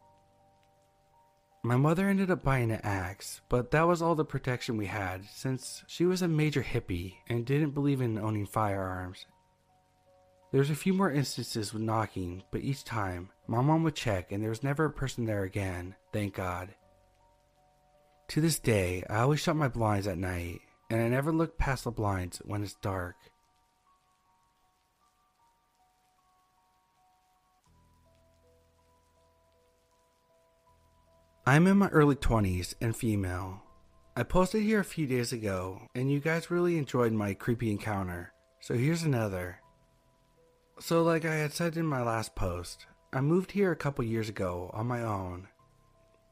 S1: My mother ended up buying an axe, but that was all the protection we had since she was a major hippie and didn't believe in owning firearms. There was a few more instances with knocking, but each time, my mom would check and there was never a person there again, thank God. To this day, I always shut my blinds at night, and I never look past the blinds when it's dark. I'm in my early 20s and female. I posted here a few days ago, and you guys really enjoyed my creepy encounter, so here's another. So, like I had said in my last post, I moved here a couple years ago on my own.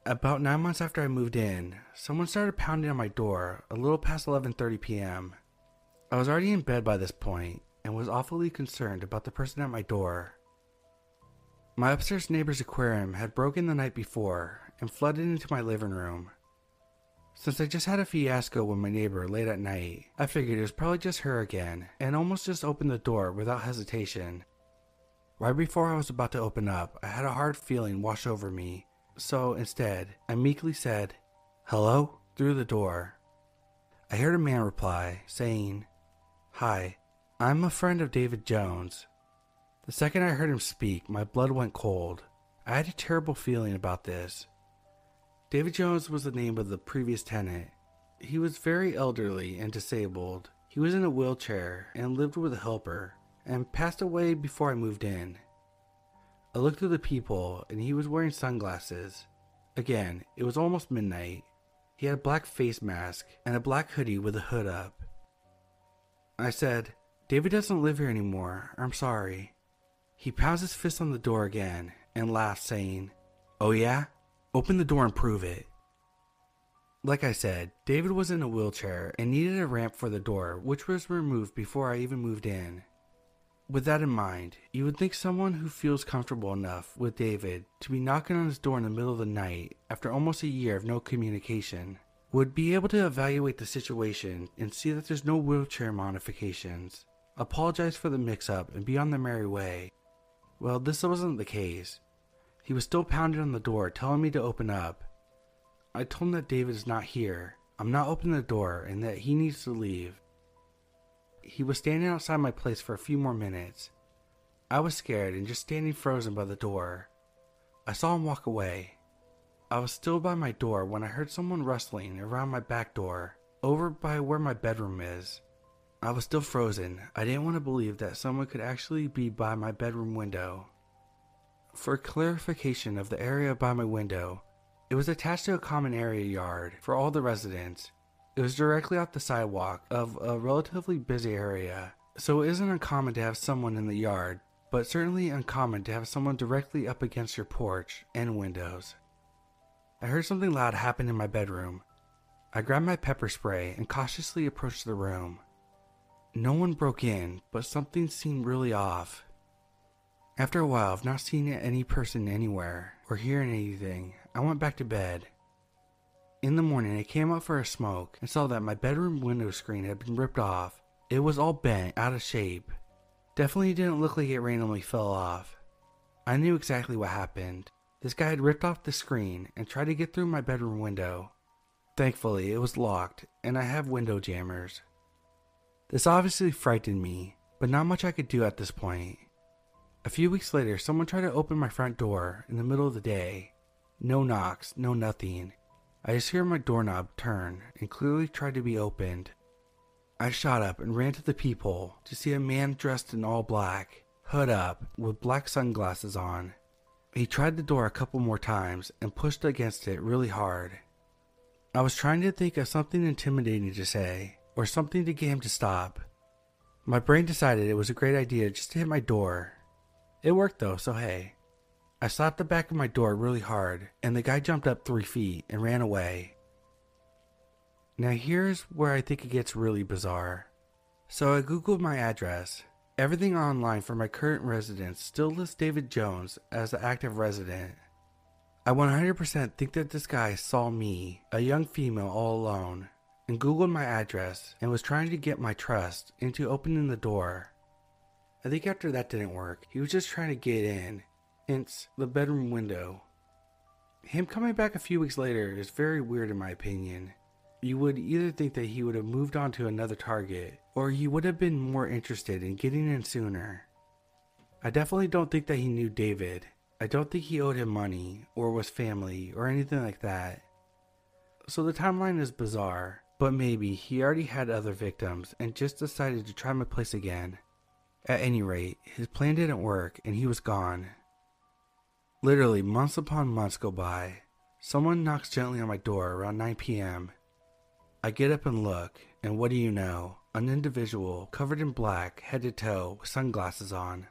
S1: About nine months after I moved in, someone started pounding on my door a little past 11:30 p.m. I was already in bed by this point and was awfully concerned about the person at my door. My upstairs neighbor's aquarium had broken the night before, and flooded into my living room. Since I just had a fiasco with my neighbor late at night, I figured it was probably just her again and almost just opened the door without hesitation. Right before I was about to open up, I had a hard feeling wash over me, so instead, I meekly said, Hello? through the door. I heard a man reply, saying, Hi, I'm a friend of David Jones. The second I heard him speak, my blood went cold. I had a terrible feeling about this. David Jones was the name of the previous tenant. He was very elderly and disabled. He was in a wheelchair and lived with a helper and passed away before I moved in. I looked through the people and he was wearing sunglasses. Again, it was almost midnight. He had a black face mask and a black hoodie with a hood up. I said, David doesn't live here anymore. I'm sorry. He pounds his fist on the door again and laughed, saying, Oh, yeah? Open the door and prove it. Like I said, David was in a wheelchair and needed a ramp for the door, which was removed before I even moved in. With that in mind, you would think someone who feels comfortable enough with David to be knocking on his door in the middle of the night after almost a year of no communication would be able to evaluate the situation and see that there's no wheelchair modifications, apologize for the mix up, and be on their merry way. Well, this wasn't the case. He was still pounding on the door, telling me to open up. I told him that David is not here. I'm not opening the door and that he needs to leave. He was standing outside my place for a few more minutes. I was scared and just standing frozen by the door. I saw him walk away. I was still by my door when I heard someone rustling around my back door, over by where my bedroom is. I was still frozen. I didn't want to believe that someone could actually be by my bedroom window. For clarification of the area by my window, it was attached to a common area yard for all the residents. It was directly off the sidewalk of a relatively busy area, so it isn't uncommon to have someone in the yard, but certainly uncommon to have someone directly up against your porch and windows. I heard something loud happen in my bedroom. I grabbed my pepper spray and cautiously approached the room. No one broke in, but something seemed really off. After a while of not seeing any person anywhere or hearing anything, I went back to bed. In the morning, I came out for a smoke and saw that my bedroom window screen had been ripped off. It was all bent, out of shape. Definitely didn't look like it randomly fell off. I knew exactly what happened. This guy had ripped off the screen and tried to get through my bedroom window. Thankfully, it was locked, and I have window jammers. This obviously frightened me, but not much I could do at this point. A few weeks later, someone tried to open my front door in the middle of the day. No knocks, no nothing. I just hear my doorknob turn and clearly tried to be opened. I shot up and ran to the peephole to see a man dressed in all black, hood up, with black sunglasses on. He tried the door a couple more times and pushed against it really hard. I was trying to think of something intimidating to say, or something to get him to stop. My brain decided it was a great idea just to hit my door. It worked though, so hey. I slapped the back of my door really hard, and the guy jumped up three feet and ran away. Now, here's where I think it gets really bizarre. So, I googled my address. Everything online for my current residence still lists David Jones as the active resident. I 100% think that this guy saw me, a young female all alone, and Googled my address and was trying to get my trust into opening the door. I think after that didn't work, he was just trying to get in, hence the bedroom window. Him coming back a few weeks later is very weird in my opinion. You would either think that he would have moved on to another target, or he would have been more interested in getting in sooner. I definitely don't think that he knew David. I don't think he owed him money, or was family, or anything like that. So the timeline is bizarre, but maybe he already had other victims and just decided to try my place again. At any rate, his plan didn't work and he was gone. Literally, months upon months go by. Someone knocks gently on my door around 9 p.m. I get up and look, and what do you know? An individual covered in black, head to toe, with sunglasses on.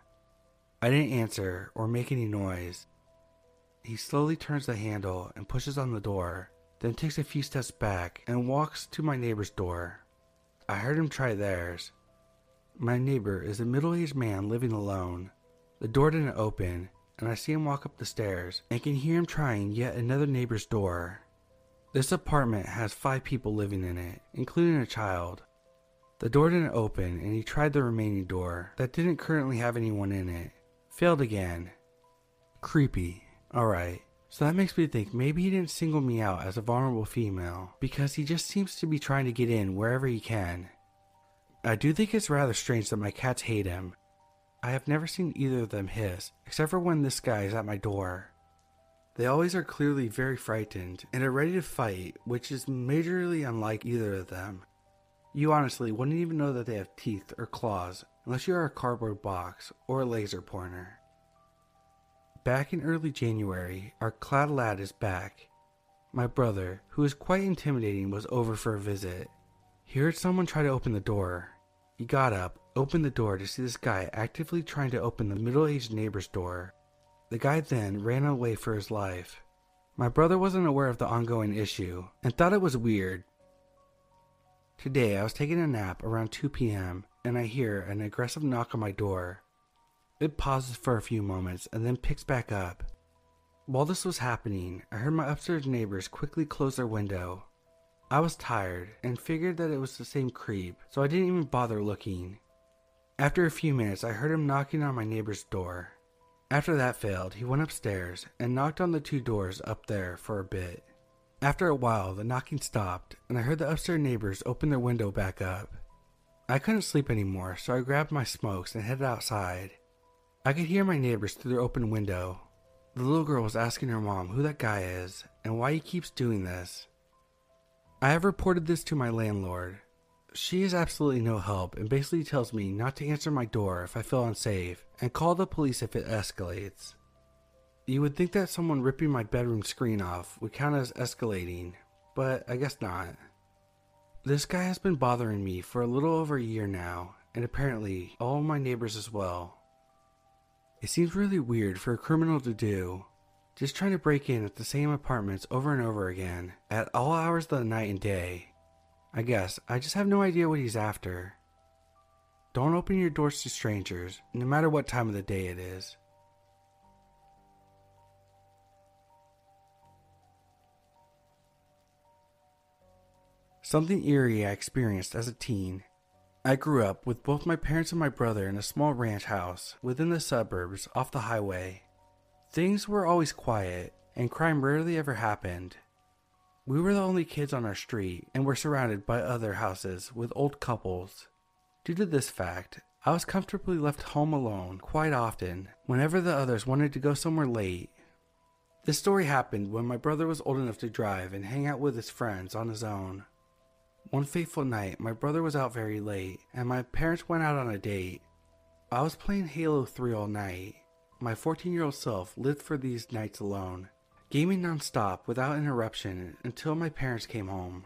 S1: I didn't answer or make any noise. He slowly turns the handle and pushes on the door, then takes a few steps back and walks to my neighbor's door. I heard him try theirs. My neighbor is a middle aged man living alone. The door didn't open, and I see him walk up the stairs and can hear him trying yet another neighbor's door. This apartment has five people living in it, including a child. The door didn't open, and he tried the remaining door that didn't currently have anyone in it. Failed again. Creepy. Alright. So that makes me think maybe he didn't single me out as a vulnerable female because he just seems to be trying to get in wherever he can. I do think it's rather strange that my cats hate him. I have never seen either of them hiss, except for when this guy is at my door. They always are clearly very frightened and are ready to fight, which is majorly unlike either of them. You honestly wouldn't even know that they have teeth or claws unless you are a cardboard box or a laser pointer. Back in early January, our clad lad is back. My brother, who is quite intimidating, was over for a visit. He heard someone try to open the door. He got up, opened the door to see this guy actively trying to open the middle aged neighbor's door. The guy then ran away for his life. My brother wasn't aware of the ongoing issue and thought it was weird. Today, I was taking a nap around 2 p.m. and I hear an aggressive knock on my door. It pauses for a few moments and then picks back up. While this was happening, I heard my upstairs neighbors quickly close their window. I was tired and figured that it was the same creep, so I didn't even bother looking. After a few minutes, I heard him knocking on my neighbor's door. After that failed, he went upstairs and knocked on the two doors up there for a bit. After a while, the knocking stopped, and I heard the upstairs neighbors open their window back up. I couldn't sleep anymore, so I grabbed my smokes and headed outside. I could hear my neighbors through their open window. The little girl was asking her mom who that guy is and why he keeps doing this. I have reported this to my landlord. She is absolutely no help and basically tells me not to answer my door if I feel unsafe and call the police if it escalates. You would think that someone ripping my bedroom screen off would count as escalating, but I guess not. This guy has been bothering me for a little over a year now, and apparently all my neighbors as well. It seems really weird for a criminal to do. Just trying to break in at the same apartments over and over again, at all hours of the night and day. I guess I just have no idea what he's after. Don't open your doors to strangers, no matter what time of the day it is. Something eerie I experienced as a teen I grew up with both my parents and my brother in a small ranch house within the suburbs off the highway. Things were always quiet, and crime rarely ever happened. We were the only kids on our street and were surrounded by other houses with old couples. Due to this fact, I was comfortably left home alone quite often whenever the others wanted to go somewhere late. This story happened when my brother was old enough to drive and hang out with his friends on his own. One fateful night, my brother was out very late, and my parents went out on a date. I was playing Halo 3 all night. My 14 year old self lived for these nights alone, gaming nonstop without interruption until my parents came home.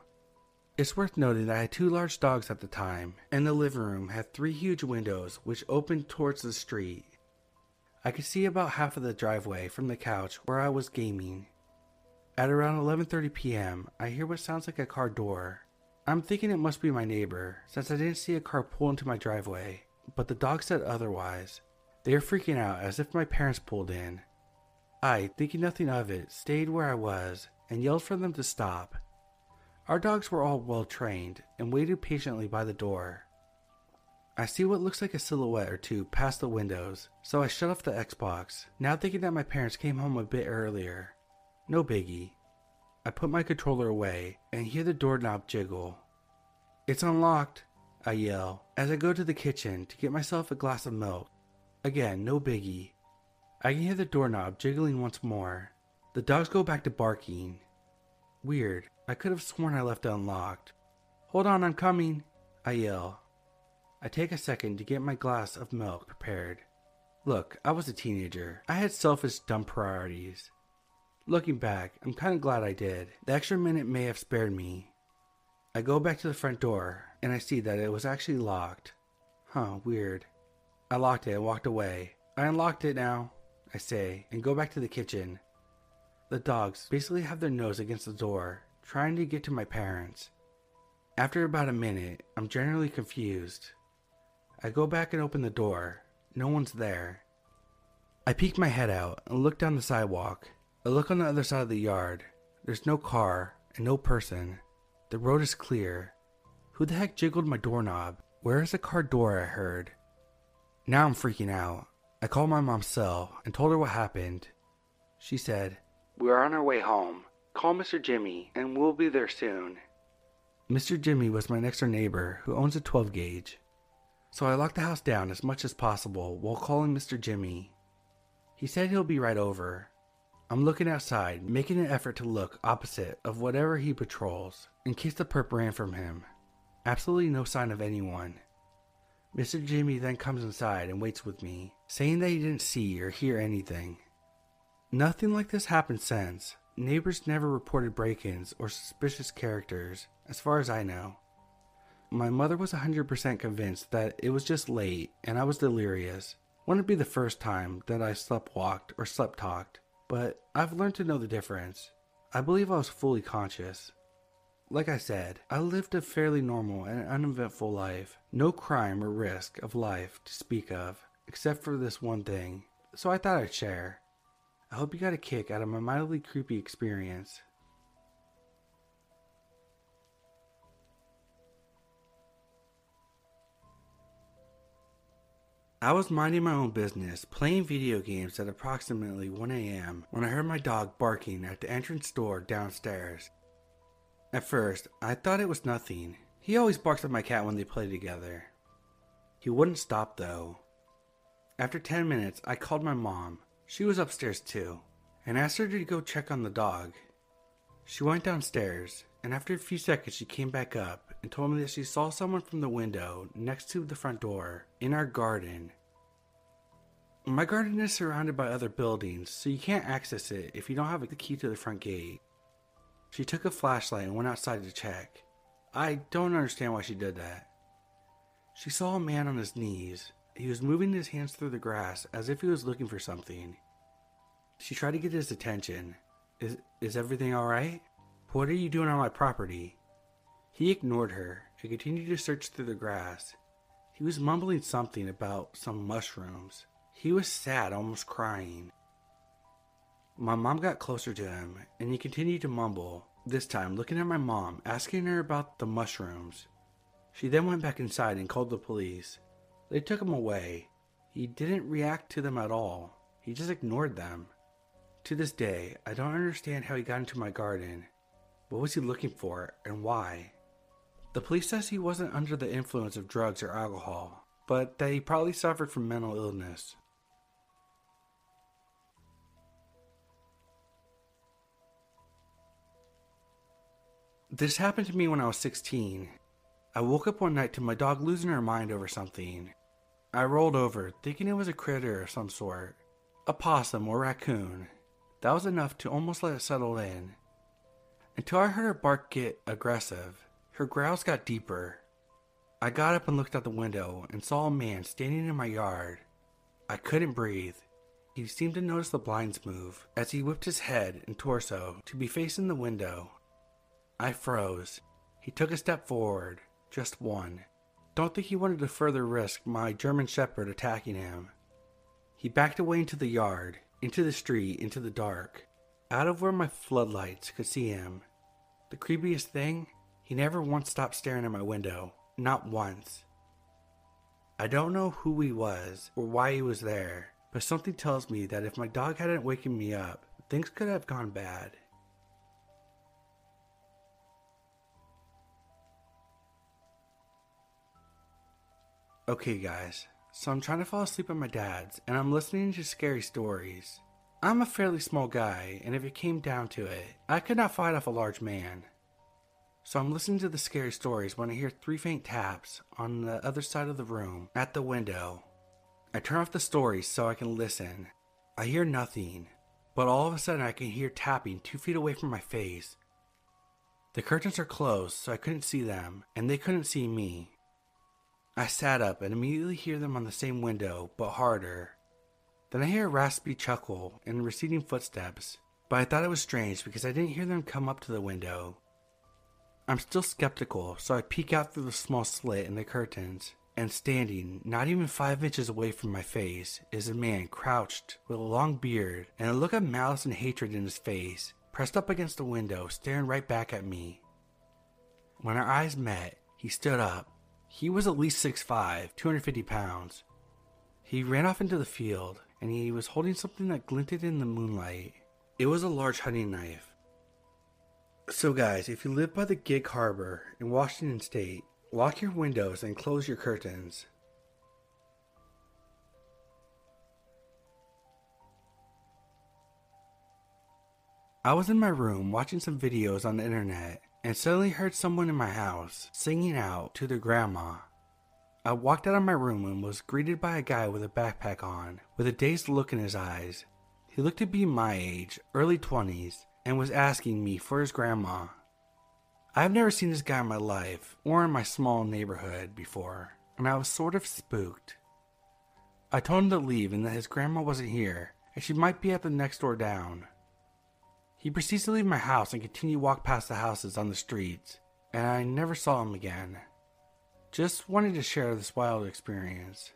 S1: It's worth noting that I had two large dogs at the time, and the living room had three huge windows which opened towards the street. I could see about half of the driveway from the couch where I was gaming. At around 11:30 p.m., I hear what sounds like a car door. I'm thinking it must be my neighbor since I didn't see a car pull into my driveway, but the dog said otherwise. They are freaking out as if my parents pulled in. I, thinking nothing of it, stayed where I was and yelled for them to stop. Our dogs were all well trained and waited patiently by the door. I see what looks like a silhouette or two past the windows, so I shut off the Xbox, now thinking that my parents came home a bit earlier. No biggie. I put my controller away and hear the doorknob jiggle. It's unlocked, I yell as I go to the kitchen to get myself a glass of milk. Again, no biggie. I can hear the doorknob jiggling once more. The dogs go back to barking. Weird. I could have sworn I left it unlocked. Hold on, I'm coming, I yell. I take a second to get my glass of milk prepared. Look, I was a teenager. I had selfish, dumb priorities. Looking back, I'm kind of glad I did. The extra minute may have spared me. I go back to the front door, and I see that it was actually locked. Huh, weird. I locked it and walked away. I unlocked it now, I say, and go back to the kitchen. The dogs basically have their nose against the door, trying to get to my parents. After about a minute, I'm generally confused. I go back and open the door. No one's there. I peek my head out and look down the sidewalk. I look on the other side of the yard. There's no car and no person. The road is clear. Who the heck jiggled my doorknob? Where is the car door I heard? Now I'm freaking out. I called my mom's cell and told her what happened. She said, We're on our way home. Call Mr. Jimmy and we'll be there soon. Mr. Jimmy was my next door neighbor who owns a 12 gauge. So I locked the house down as much as possible while calling Mr. Jimmy. He said he'll be right over. I'm looking outside, making an effort to look opposite of whatever he patrols, in case the perp ran from him. Absolutely no sign of anyone. Mr. Jimmy then comes inside and waits with me, saying that he didn't see or hear anything. Nothing like this happened since. Neighbors never reported break ins or suspicious characters, as far as I know. My mother was 100% convinced that it was just late and I was delirious. Wouldn't be the first time that I slept walked or slept talked, but I've learned to know the difference. I believe I was fully conscious. Like I said, I lived a fairly normal and uneventful life. No crime or risk of life to speak of, except for this one thing. So I thought I'd share. I hope you got a kick out of my mildly creepy experience. I was minding my own business, playing video games at approximately 1 a.m. when I heard my dog barking at the entrance door downstairs. At first, I thought it was nothing. He always barks at my cat when they play together. He wouldn't stop though. After 10 minutes, I called my mom. She was upstairs too, and asked her to go check on the dog. She went downstairs, and after a few seconds, she came back up and told me that she saw someone from the window next to the front door in our garden. My garden is surrounded by other buildings, so you can't access it if you don't have the key to the front gate. She took a flashlight and went outside to check. I don't understand why she did that. She saw a man on his knees. He was moving his hands through the grass as if he was looking for something. She tried to get his attention. Is, is everything alright? What are you doing on my property? He ignored her and continued to search through the grass. He was mumbling something about some mushrooms. He was sad, almost crying. My mom got closer to him, and he continued to mumble, this time looking at my mom, asking her about the mushrooms. She then went back inside and called the police. They took him away. He didn't react to them at all, he just ignored them. To this day, I don't understand how he got into my garden. What was he looking for, and why? The police says he wasn't under the influence of drugs or alcohol, but that he probably suffered from mental illness. This happened to me when I was 16. I woke up one night to my dog losing her mind over something. I rolled over, thinking it was a critter of some sort a possum or raccoon. That was enough to almost let it settle in. Until I heard her bark get aggressive. Her growls got deeper. I got up and looked out the window and saw a man standing in my yard. I couldn't breathe. He seemed to notice the blinds move as he whipped his head and torso to be facing the window. I froze. He took a step forward, just one. Don't think he wanted to further risk my German Shepherd attacking him. He backed away into the yard, into the street, into the dark, out of where my floodlights could see him. The creepiest thing, he never once stopped staring at my window. Not once. I don't know who he was or why he was there, but something tells me that if my dog hadn't wakened me up, things could have gone bad. Okay, guys, so I'm trying to fall asleep at my dad's, and I'm listening to scary stories. I'm a fairly small guy, and if it came down to it, I could not fight off a large man. So I'm listening to the scary stories when I hear three faint taps on the other side of the room at the window. I turn off the stories so I can listen. I hear nothing, but all of a sudden I can hear tapping two feet away from my face. The curtains are closed, so I couldn't see them, and they couldn't see me. I sat up and immediately hear them on the same window, but harder. Then I hear a raspy chuckle and receding footsteps, but I thought it was strange because I didn't hear them come up to the window. I'm still skeptical, so I peek out through the small slit in the curtains, and standing, not even five inches away from my face, is a man crouched with a long beard and a look of malice and hatred in his face, pressed up against the window, staring right back at me. When our eyes met, he stood up he was at least 6'5, 250 pounds. He ran off into the field, and he was holding something that glinted in the moonlight. It was a large hunting knife. So, guys, if you live by the Gig Harbor in Washington State, lock your windows and close your curtains. I was in my room watching some videos on the internet and suddenly heard someone in my house singing out to their grandma. I walked out of my room and was greeted by a guy with a backpack on, with a dazed look in his eyes. He looked to be my age, early 20s, and was asking me for his grandma. I've never seen this guy in my life or in my small neighborhood before, and I was sort of spooked. I told him to leave and that his grandma wasn't here, and she might be at the next door down. He proceeds to leave my house and continue to walk past the houses on the streets, and I never saw him again. Just wanted to share this wild experience.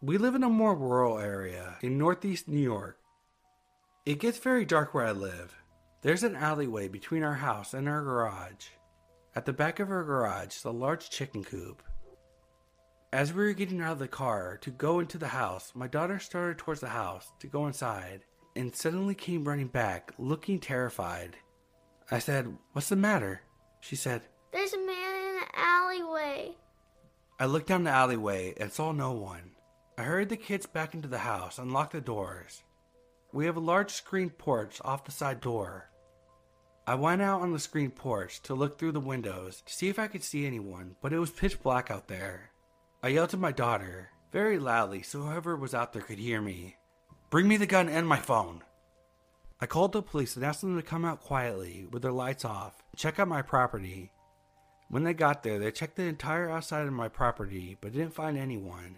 S1: We live in a more rural area in northeast New York. It gets very dark where I live. There's an alleyway between our house and our garage. At the back of our garage is a large chicken coop. As we were getting out of the car to go into the house, my daughter started towards the house to go inside and suddenly came running back, looking terrified. I said, What's the matter? She said,
S2: There's a man in the alleyway.
S1: I looked down the alleyway and saw no one. I hurried the kids back into the house and locked the doors. We have a large screened porch off the side door. I went out on the screened porch to look through the windows to see if I could see anyone, but it was pitch black out there. I yelled to my daughter, very loudly so whoever was out there could hear me Bring me the gun and my phone. I called the police and asked them to come out quietly with their lights off, check out my property. When they got there, they checked the entire outside of my property but didn't find anyone.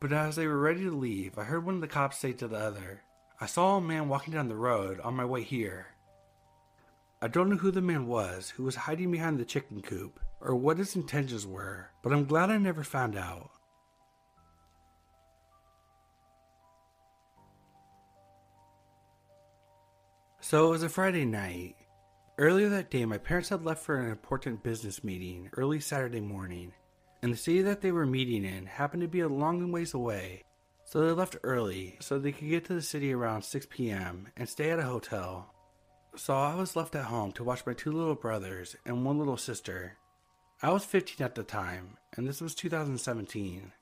S1: But as they were ready to leave, I heard one of the cops say to the other, I saw a man walking down the road on my way here. I don't know who the man was who was hiding behind the chicken coop, or what his intentions were, but I'm glad I never found out. So it was a Friday night. Earlier that day, my parents had left for an important business meeting early Saturday morning, and the city that they were meeting in happened to be a long ways away. So they left early so they could get to the city around 6 p.m. and stay at a hotel. So I was left at home to watch my two little brothers and one little sister. I was 15 at the time, and this was 2017.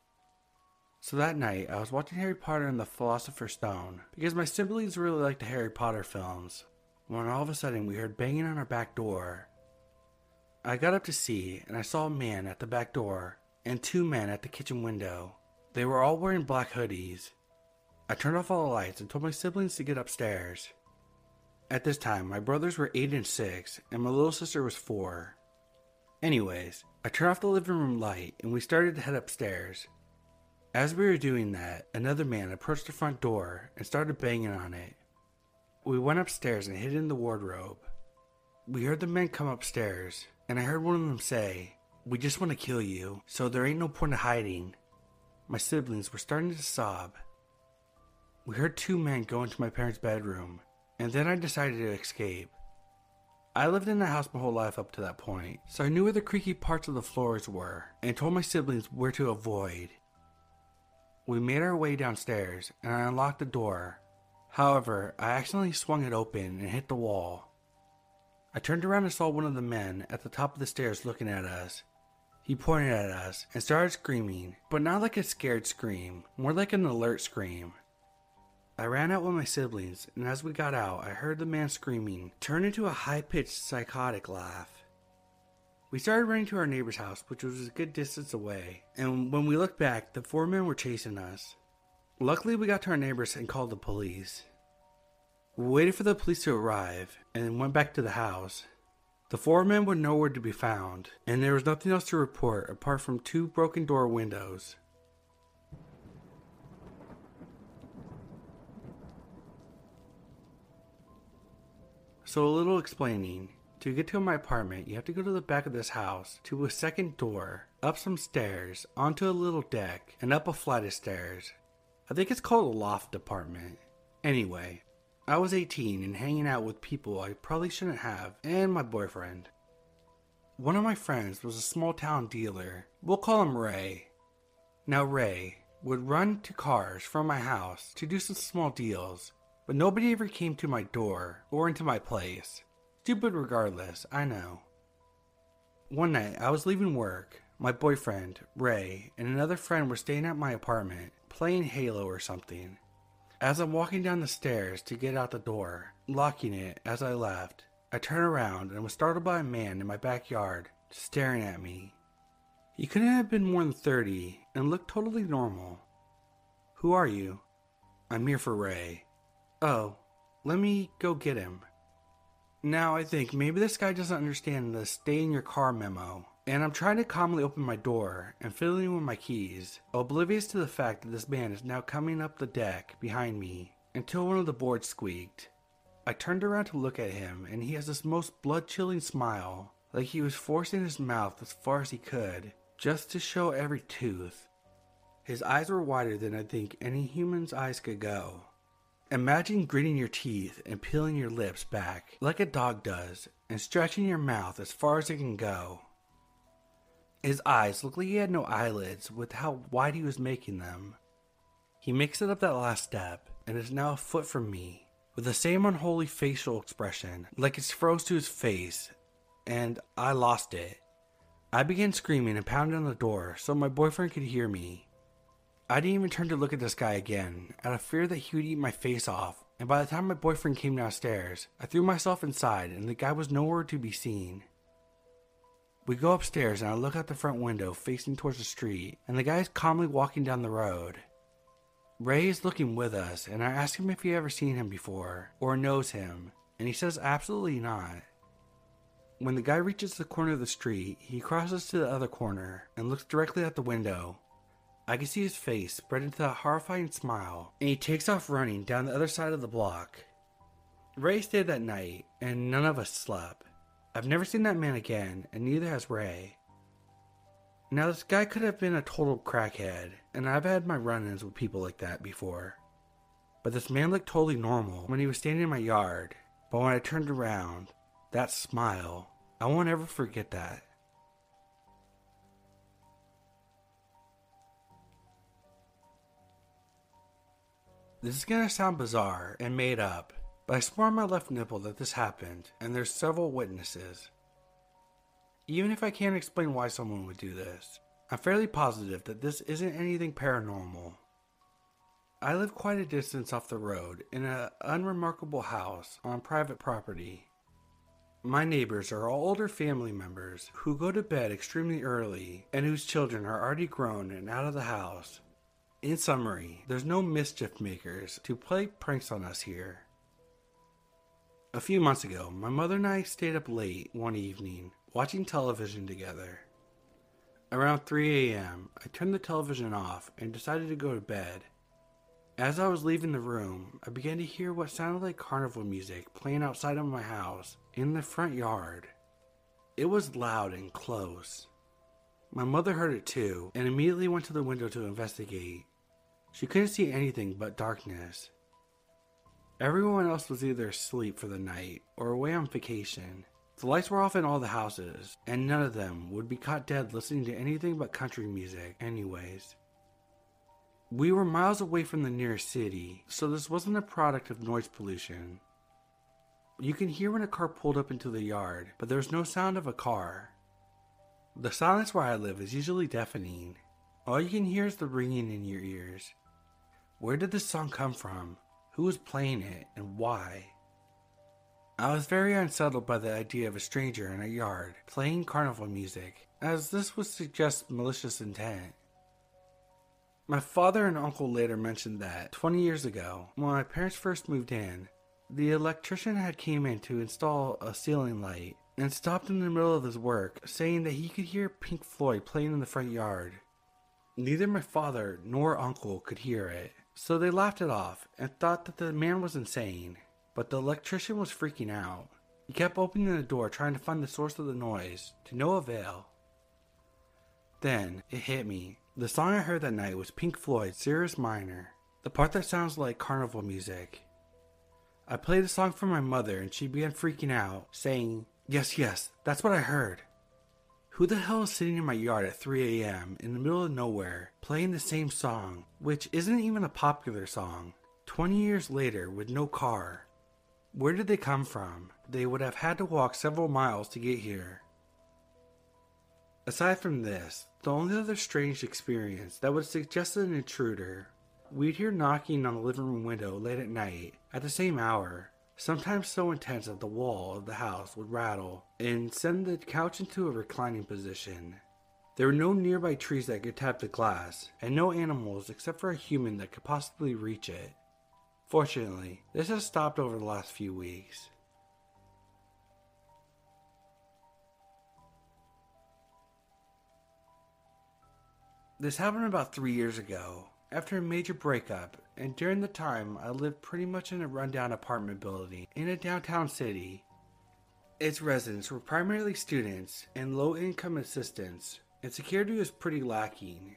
S1: So that night, I was watching Harry Potter and the Philosopher's Stone because my siblings really liked the Harry Potter films. When all of a sudden we heard banging on our back door. I got up to see, and I saw a man at the back door and two men at the kitchen window. They were all wearing black hoodies. I turned off all the lights and told my siblings to get upstairs. At this time, my brothers were 8 and 6, and my little sister was 4. Anyways, I turned off the living room light and we started to head upstairs. As we were doing that, another man approached the front door and started banging on it. We went upstairs and hid in the wardrobe. We heard the men come upstairs, and I heard one of them say, We just want to kill you, so there ain't no point in hiding. My siblings were starting to sob. We heard two men go into my parents' bedroom, and then I decided to escape. I lived in the house my whole life up to that point, so I knew where the creaky parts of the floors were and told my siblings where to avoid. We made our way downstairs and I unlocked the door. However, I accidentally swung it open and hit the wall. I turned around and saw one of the men at the top of the stairs looking at us. He pointed at us and started screaming, but not like a scared scream, more like an alert scream. I ran out with my siblings, and as we got out, I heard the man screaming turn into a high pitched psychotic laugh. We started running to our neighbor's house, which was a good distance away, and when we looked back, the four men were chasing us. Luckily, we got to our neighbors and called the police. We waited for the police to arrive and went back to the house. The four men were nowhere to be found, and there was nothing else to report apart from two broken door windows. So, a little explaining. To get to my apartment, you have to go to the back of this house, to a second door, up some stairs, onto a little deck, and up a flight of stairs. I think it's called a loft apartment. Anyway, I was 18 and hanging out with people I probably shouldn't have, and my boyfriend. One of my friends was a small town dealer. We'll call him Ray. Now, Ray would run to cars from my house to do some small deals, but nobody ever came to my door or into my place. Stupid regardless, I know. One night, I was leaving work. My boyfriend, Ray, and another friend were staying at my apartment, playing Halo or something. As I'm walking down the stairs to get out the door, locking it as I left, I turned around and was startled by a man in my backyard staring at me. He couldn't have been more than 30 and looked totally normal. Who are you? I'm here for Ray. Oh, let me go get him. Now I think maybe this guy doesn't understand the stay in your car memo, and I'm trying to calmly open my door and fiddling with my keys, oblivious to the fact that this man is now coming up the deck behind me until one of the boards squeaked. I turned around to look at him, and he has this most blood chilling smile, like he was forcing his mouth as far as he could, just to show every tooth. His eyes were wider than I think any human's eyes could go. Imagine gritting your teeth and peeling your lips back like a dog does and stretching your mouth as far as it can go. His eyes looked like he had no eyelids with how wide he was making them. He makes it up that last step and is now a foot from me with the same unholy facial expression like it's froze to his face, and I lost it. I began screaming and pounding on the door so my boyfriend could hear me. I didn't even turn to look at this guy again, out of fear that he would eat my face off, and by the time my boyfriend came downstairs, I threw myself inside and the guy was nowhere to be seen. We go upstairs and I look out the front window facing towards the street, and the guy is calmly walking down the road. Ray is looking with us, and I ask him if he ever seen him before or knows him, and he says absolutely not. When the guy reaches the corner of the street, he crosses to the other corner and looks directly at the window, I can see his face spread into a horrifying smile, and he takes off running down the other side of the block. Ray stayed that night, and none of us slept. I've never seen that man again, and neither has Ray. Now, this guy could have been a total crackhead, and I've had my run ins with people like that before. But this man looked totally normal when he was standing in my yard. But when I turned around, that smile, I won't ever forget that. This is gonna sound bizarre and made up, but I swore on my left nipple that this happened, and there's several witnesses. Even if I can't explain why someone would do this, I'm fairly positive that this isn't anything paranormal. I live quite a distance off the road in an unremarkable house on private property. My neighbors are all older family members who go to bed extremely early and whose children are already grown and out of the house. In summary, there's no mischief makers to play pranks on us here. A few months ago, my mother and I stayed up late one evening watching television together. Around 3 a.m., I turned the television off and decided to go to bed. As I was leaving the room, I began to hear what sounded like carnival music playing outside of my house in the front yard. It was loud and close. My mother heard it too and immediately went to the window to investigate. She couldn't see anything but darkness. Everyone else was either asleep for the night or away on vacation. The lights were off in all the houses, and none of them would be caught dead listening to anything but country music, anyways. We were miles away from the nearest city, so this wasn't a product of noise pollution. You can hear when a car pulled up into the yard, but there was no sound of a car. The silence where I live is usually deafening. All you can hear is the ringing in your ears. Where did this song come from? Who was playing it and why? I was very unsettled by the idea of a stranger in a yard playing carnival music, as this would suggest malicious intent. My father and uncle later mentioned that 20 years ago, when my parents first moved in, the electrician had came in to install a ceiling light and stopped in the middle of his work, saying that he could hear Pink Floyd playing in the front yard. Neither my father nor uncle could hear it, so they laughed it off and thought that the man was insane. But the electrician was freaking out. He kept opening the door trying to find the source of the noise, to no avail. Then it hit me. The song I heard that night was Pink Floyd's Cirrus Minor, the part that sounds like carnival music. I played the song for my mother and she began freaking out, saying, Yes, yes, that's what I heard. Who the hell is sitting in my yard at 3 a.m. in the middle of nowhere playing the same song, which isn't even a popular song, 20 years later with no car? Where did they come from? They would have had to walk several miles to get here. Aside from this, the only other strange experience that would suggest an intruder, we'd hear knocking on the living room window late at night at the same hour, sometimes so intense that the wall of the house would rattle and send the couch into a reclining position. There were no nearby trees that could tap the glass, and no animals except for a human that could possibly reach it. Fortunately, this has stopped over the last few weeks. This happened about three years ago, after a major breakup, and during the time I lived pretty much in a rundown apartment building in a downtown city. Its residents were primarily students and low income assistants, and security was pretty lacking.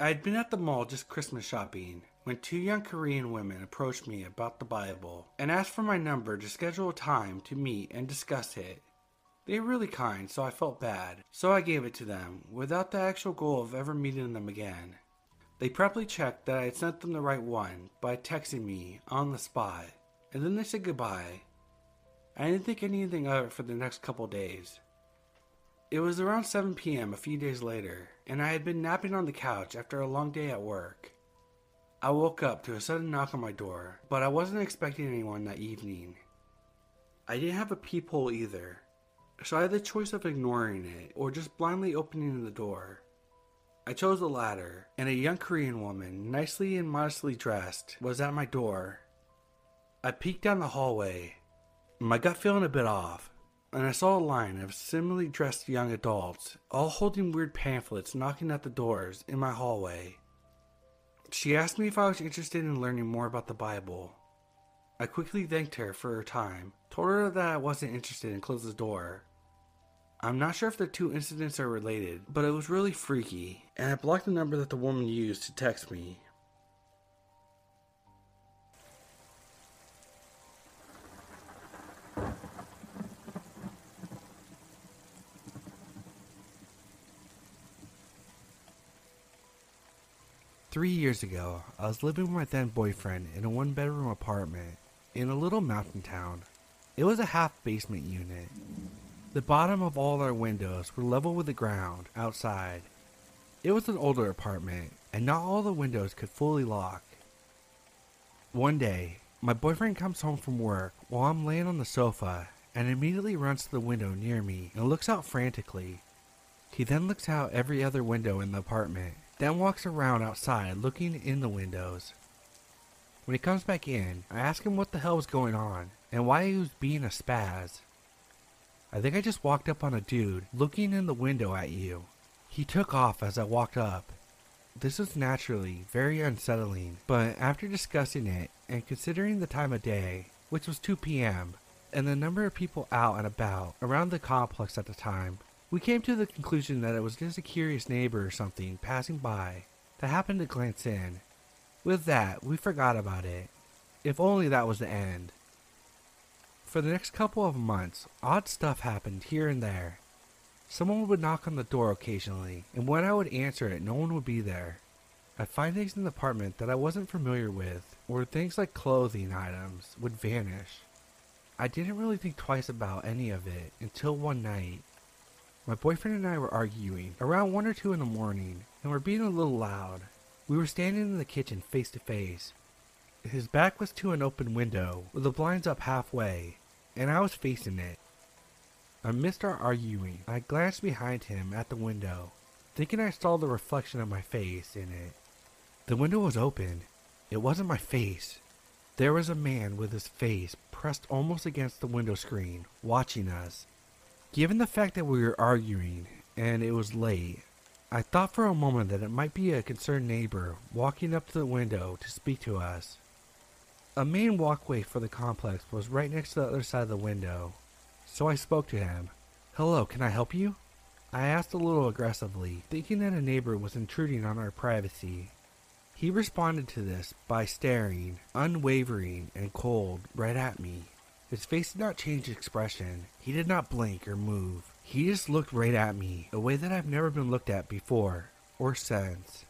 S1: I had been at the mall just Christmas shopping when two young Korean women approached me about the Bible and asked for my number to schedule a time to meet and discuss it. They were really kind, so I felt bad, so I gave it to them without the actual goal of ever meeting them again. They promptly checked that I had sent them the right one by texting me on the spot, and then they said goodbye. I didn't think anything of it for the next couple days. It was around 7 p.m. a few days later, and I had been napping on the couch after a long day at work. I woke up to a sudden knock on my door, but I wasn't expecting anyone that evening. I didn't have a peephole either, so I had the choice of ignoring it or just blindly opening the door. I chose the latter, and a young Korean woman, nicely and modestly dressed, was at my door. I peeked down the hallway, my gut feeling a bit off, and I saw a line of similarly dressed young adults, all holding weird pamphlets knocking at the doors in my hallway. She asked me if I was interested in learning more about the Bible. I quickly thanked her for her time, told her that I wasn't interested and closed the door. I'm not sure if the two incidents are related, but it was really freaky, and I blocked the number that the woman used to text me. three years ago, I was living with my then boyfriend in a one bedroom apartment in a little mountain town. It was a half basement unit. The bottom of all our windows were level with the ground outside. It was an older apartment, and not all the windows could fully lock. One day, my boyfriend comes home from work while I'm laying on the sofa and immediately runs to the window near me and looks out frantically. He then looks out every other window in the apartment, then walks around outside looking in the windows. When he comes back in, I ask him what the hell was going on and why he was being a spaz. I think I just walked up on a dude looking in the window at you. He took off as I walked up. This was naturally very unsettling, but after discussing it and considering the time of day, which was 2 p.m., and the number of people out and about around the complex at the time, we came to the conclusion that it was just a curious neighbor or something passing by that happened to glance in with that, we forgot about it. If only that was the end. For the next couple of months, odd stuff happened here and there. Someone would knock on the door occasionally, and when I would answer it, no one would be there. I'd find things in the apartment that I wasn't familiar with, or things like clothing items would vanish. I didn't really think twice about any of it until one night. My boyfriend and I were arguing around 1 or 2 in the morning, and were being a little loud. We were standing in the kitchen face to face. His back was to an open window with the blinds up halfway, and I was facing it. Amidst our arguing, I glanced behind him at the window, thinking I saw the reflection of my face in it. The window was open. It wasn't my face. There was a man with his face pressed almost against the window screen, watching us. Given the fact that we were arguing and it was late, I thought for a moment that it might be a concerned neighbor walking up to the window to speak to us. A main walkway for the complex was right next to the other side of the window, so I spoke to him. Hello, can I help you? I asked a little aggressively, thinking that a neighbor was intruding on our privacy. He responded to this by staring, unwavering and cold, right at me. His face did not change expression. He did not blink or move. He just looked right at me, a way that I've never been looked at before, or since.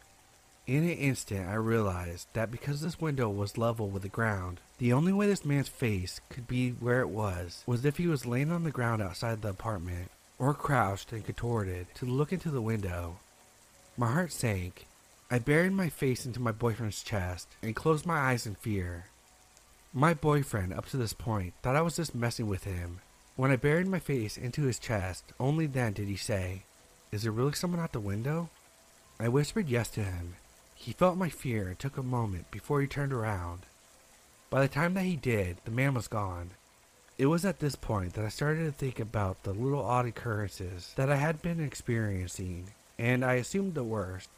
S1: In an instant, I realized that because this window was level with the ground, the only way this man's face could be where it was was if he was laying on the ground outside the apartment, or crouched and contorted to look into the window. My heart sank. I buried my face into my boyfriend's chest and closed my eyes in fear. My boyfriend, up to this point, thought I was just messing with him when I buried my face into his chest, only then did he say, Is there really someone out the window? I whispered yes to him. He felt my fear and took a moment before he turned around. By the time that he did, the man was gone. It was at this point that I started to think about the little odd occurrences that I had been experiencing, and I assumed the worst.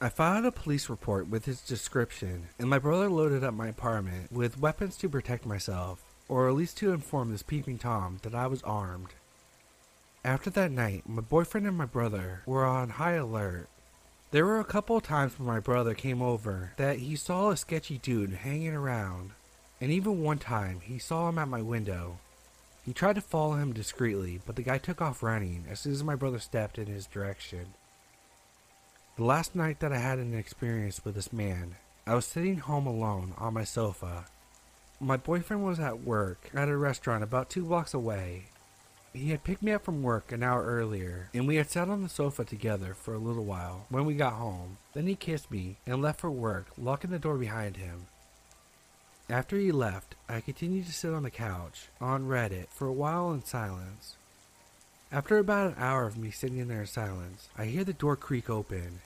S1: I filed a police report with his description, and my brother loaded up my apartment with weapons to protect myself or at least to inform this peeping Tom that I was armed. After that night, my boyfriend and my brother were on high alert. There were a couple of times when my brother came over that he saw a sketchy dude hanging around, and even one time he saw him at my window. He tried to follow him discreetly, but the guy took off running as soon as my brother stepped in his direction. The last night that I had an experience with this man, I was sitting home alone on my sofa my boyfriend was at work at a restaurant about two blocks away. He had picked me up from work an hour earlier, and we had sat on the sofa together for a little while when we got home. Then he kissed me and left for work, locking the door behind him. After he left, I continued to sit on the couch on Reddit for a while in silence. After about an hour of me sitting there in silence, I hear the door creak open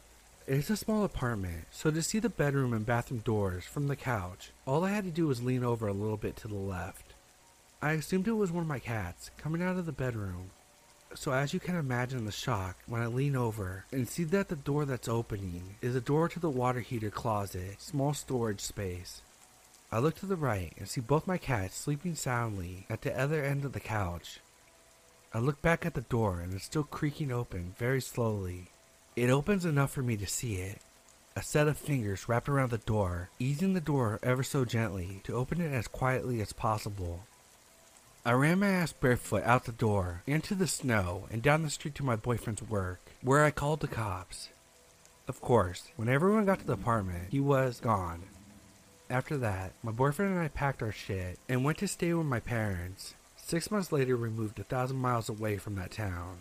S1: it's a small apartment, so to see the bedroom and bathroom doors from the couch, all I had to do was lean over a little bit to the left. I assumed it was one of my cats coming out of the bedroom. So as you can imagine the shock when I lean over and see that the door that's opening is a door to the water heater closet, small storage space. I look to the right and see both my cats sleeping soundly at the other end of the couch. I look back at the door and it's still creaking open very slowly. It opens enough for me to see it. A set of fingers wrapped around the door, easing the door ever so gently to open it as quietly as possible. I ran my ass barefoot out the door, into the snow, and down the street to my boyfriend's work, where I called the cops. Of course, when everyone got to the apartment, he was gone. After that, my boyfriend and I packed our shit and went to stay with my parents. Six months later, we moved a thousand miles away from that town.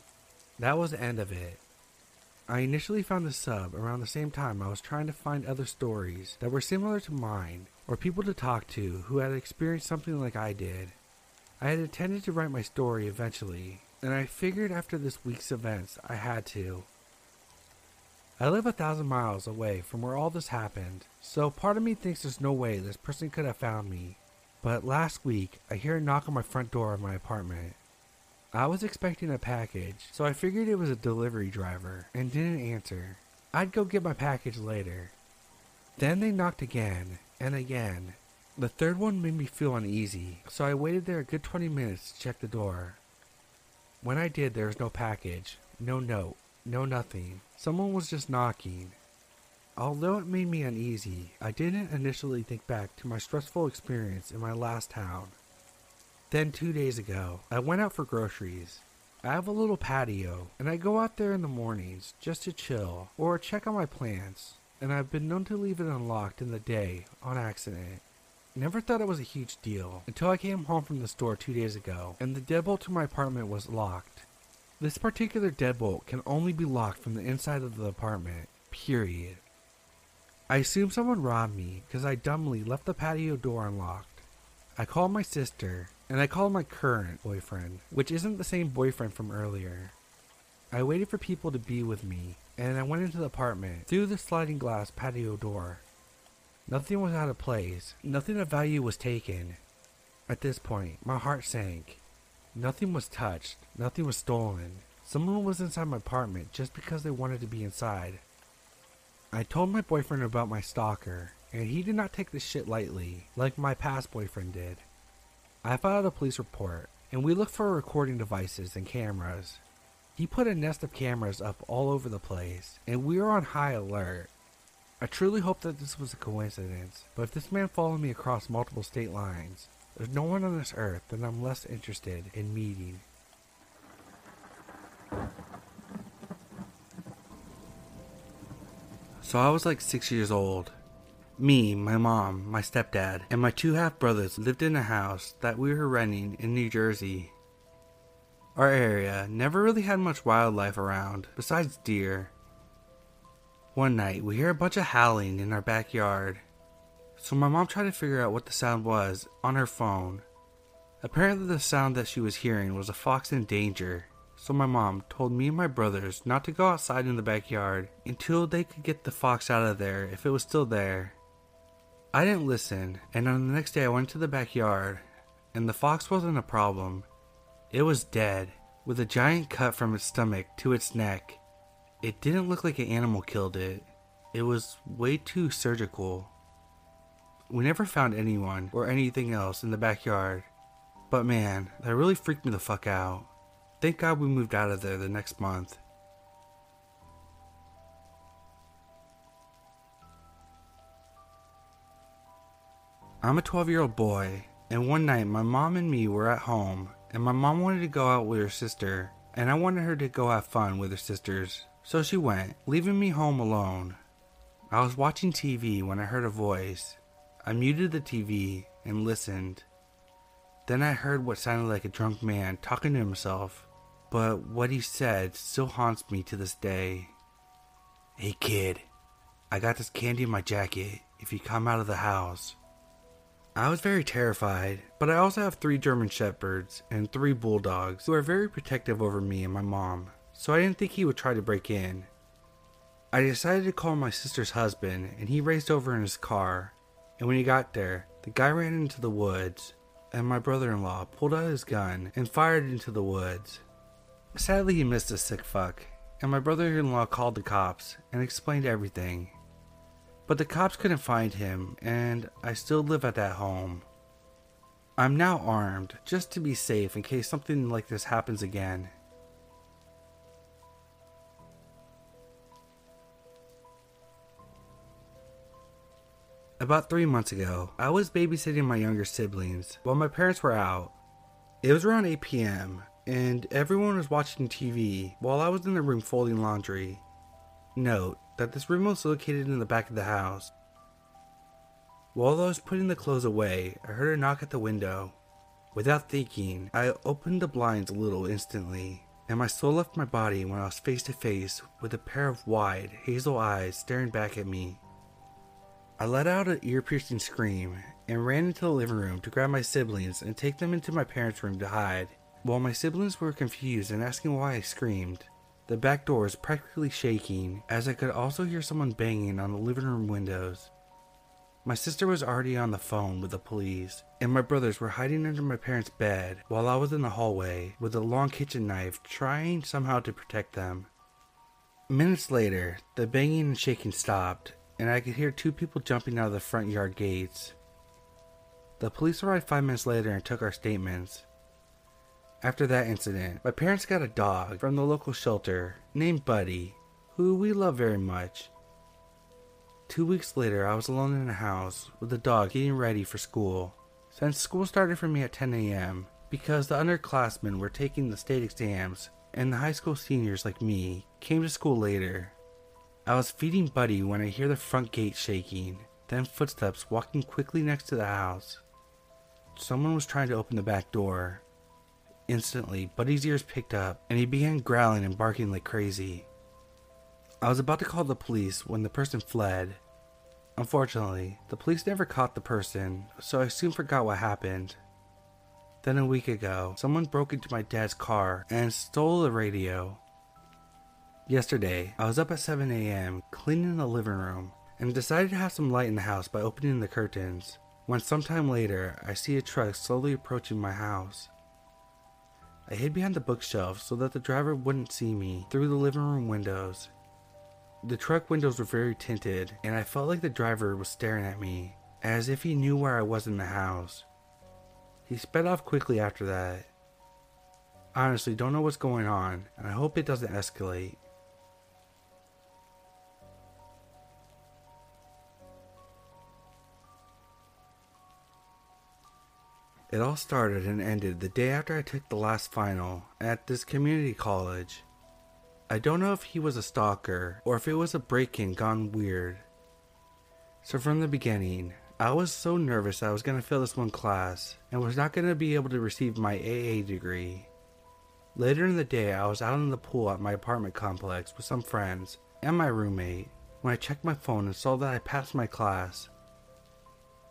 S1: That was the end of it. I initially found the sub around the same time I was trying to find other stories that were similar to mine, or people to talk to who had experienced something like I did. I had intended to write my story eventually, and I figured after this week's events I had to. I live a thousand miles away from where all this happened, so part of me thinks there's no way this person could have found me. But last week, I hear a knock on my front door of my apartment. I was expecting a package, so I figured it was a delivery driver and didn't answer. I'd go get my package later. Then they knocked again and again. The third one made me feel uneasy, so I waited there a good 20 minutes to check the door. When I did, there was no package, no note, no nothing. Someone was just knocking. Although it made me uneasy, I didn't initially think back to my stressful experience in my last town. Then, two days ago, I went out for groceries. I have a little patio, and I go out there in the mornings just to chill or check on my plants, and I've been known to leave it unlocked in the day on accident. Never thought it was a huge deal until I came home from the store two days ago and the deadbolt to my apartment was locked. This particular deadbolt can only be locked from the inside of the apartment, period. I assume someone robbed me because I dumbly left the patio door unlocked. I called my sister and I called my current boyfriend, which isn't the same boyfriend from earlier. I waited for people to be with me and I went into the apartment through the sliding glass patio door. Nothing was out of place. Nothing of value was taken. At this point, my heart sank. Nothing was touched. Nothing was stolen. Someone was inside my apartment just because they wanted to be inside. I told my boyfriend about my stalker, and he did not take this shit lightly, like my past boyfriend did. I filed a police report, and we looked for recording devices and cameras. He put a nest of cameras up all over the place, and we were on high alert. I truly hope that this was a coincidence, but if this man followed me across multiple state lines, there's no one on this earth that I'm less interested in meeting. So I was like six years old. Me, my mom, my stepdad, and my two half brothers lived in a house that we were renting in New Jersey. Our area never really had much wildlife around besides deer. One night, we hear a bunch of howling in our backyard. So my mom tried to figure out what the sound was on her phone. Apparently, the sound that she was hearing was a fox in danger. So my mom told me and my brothers not to go outside in the backyard until they could get the fox out of there if it was still there. I didn't listen, and on the next day I went to the backyard, and the fox wasn't a problem. It was dead, with a giant cut from its stomach to its neck. It didn't look like an animal killed it. It was way too surgical. We never found anyone or anything else in the backyard. But man, that really freaked me the fuck out. Thank God we moved out of there the next month. I'm a 12 year old boy, and one night my mom and me were at home, and my mom wanted to go out with her sister, and I wanted her to go have fun with her sisters. So she went, leaving me home alone. I was watching TV when I heard a voice. I muted the TV and listened. Then I heard what sounded like a drunk man talking to himself, but what he said still haunts me to this day. Hey kid, I got this candy in my jacket if you come out of the house. I was very terrified, but I also have three German Shepherds and three Bulldogs who are very protective over me and my mom so I didn't think he would try to break in. I decided to call my sister's husband, and he raced over in his car. And when he got there, the guy ran into the woods, and my brother in law pulled out his gun and fired into the woods. Sadly, he missed a sick fuck, and my brother in law called the cops and explained everything. But the cops couldn't find him, and I still live at that home. I'm now armed just to be safe in case something like this happens again. About three months ago, I was babysitting my younger siblings while my parents were out. It was around 8 p.m., and everyone was watching TV while I was in the room folding laundry. Note, that this room was located in the back of the house. While I was putting the clothes away, I heard a knock at the window. Without thinking, I opened the blinds a little instantly, and my soul left my body when I was face to face with a pair of wide, hazel eyes staring back at me. I let out an ear piercing scream and ran into the living room to grab my siblings and take them into my parents' room to hide. While my siblings were confused and asking why I screamed, the back door was practically shaking as I could also hear someone banging on the living room windows. My sister was already on the phone with the police, and my brothers were hiding under my parents' bed while I was in the hallway with a long kitchen knife trying somehow to protect them. Minutes later, the banging and shaking stopped, and I could hear two people jumping out of the front yard gates. The police arrived five minutes later and took our statements. After that incident, my parents got a dog from the local shelter named Buddy, who we love very much. Two weeks later, I was alone in the house with the dog getting ready for school. Since school started for me at 10 a.m., because the underclassmen were taking the state exams and the high school seniors like me came to school later. I was feeding Buddy when I hear the front gate shaking, then footsteps walking quickly next to the house. Someone was trying to open the back door. Instantly, Buddy's ears picked up and he began growling and barking like crazy. I was about to call the police when the person fled. Unfortunately, the police never caught the person, so I soon forgot what happened. Then a week ago, someone broke into my dad's car and stole the radio. Yesterday, I was up at 7 a.m. cleaning the living room and decided to have some light in the house by opening the curtains. When sometime later, I see a truck slowly approaching my house. I hid behind the bookshelf so that the driver wouldn't see me through the living room windows the truck windows were very tinted, and I felt like the driver was staring at me, as if he knew where I was in the house. He sped off quickly after that. Honestly, don't know what's going on, and I hope it doesn't escalate. It all started and ended the day after I took the last final at this community college. I don't know if he was a stalker or if it was a break in gone weird. So, from the beginning, I was so nervous I was going to fail this one class and was not going to be able to receive my AA degree. Later in the day, I was out in the pool at my apartment complex with some friends and my roommate when I checked my phone and saw that I passed my class.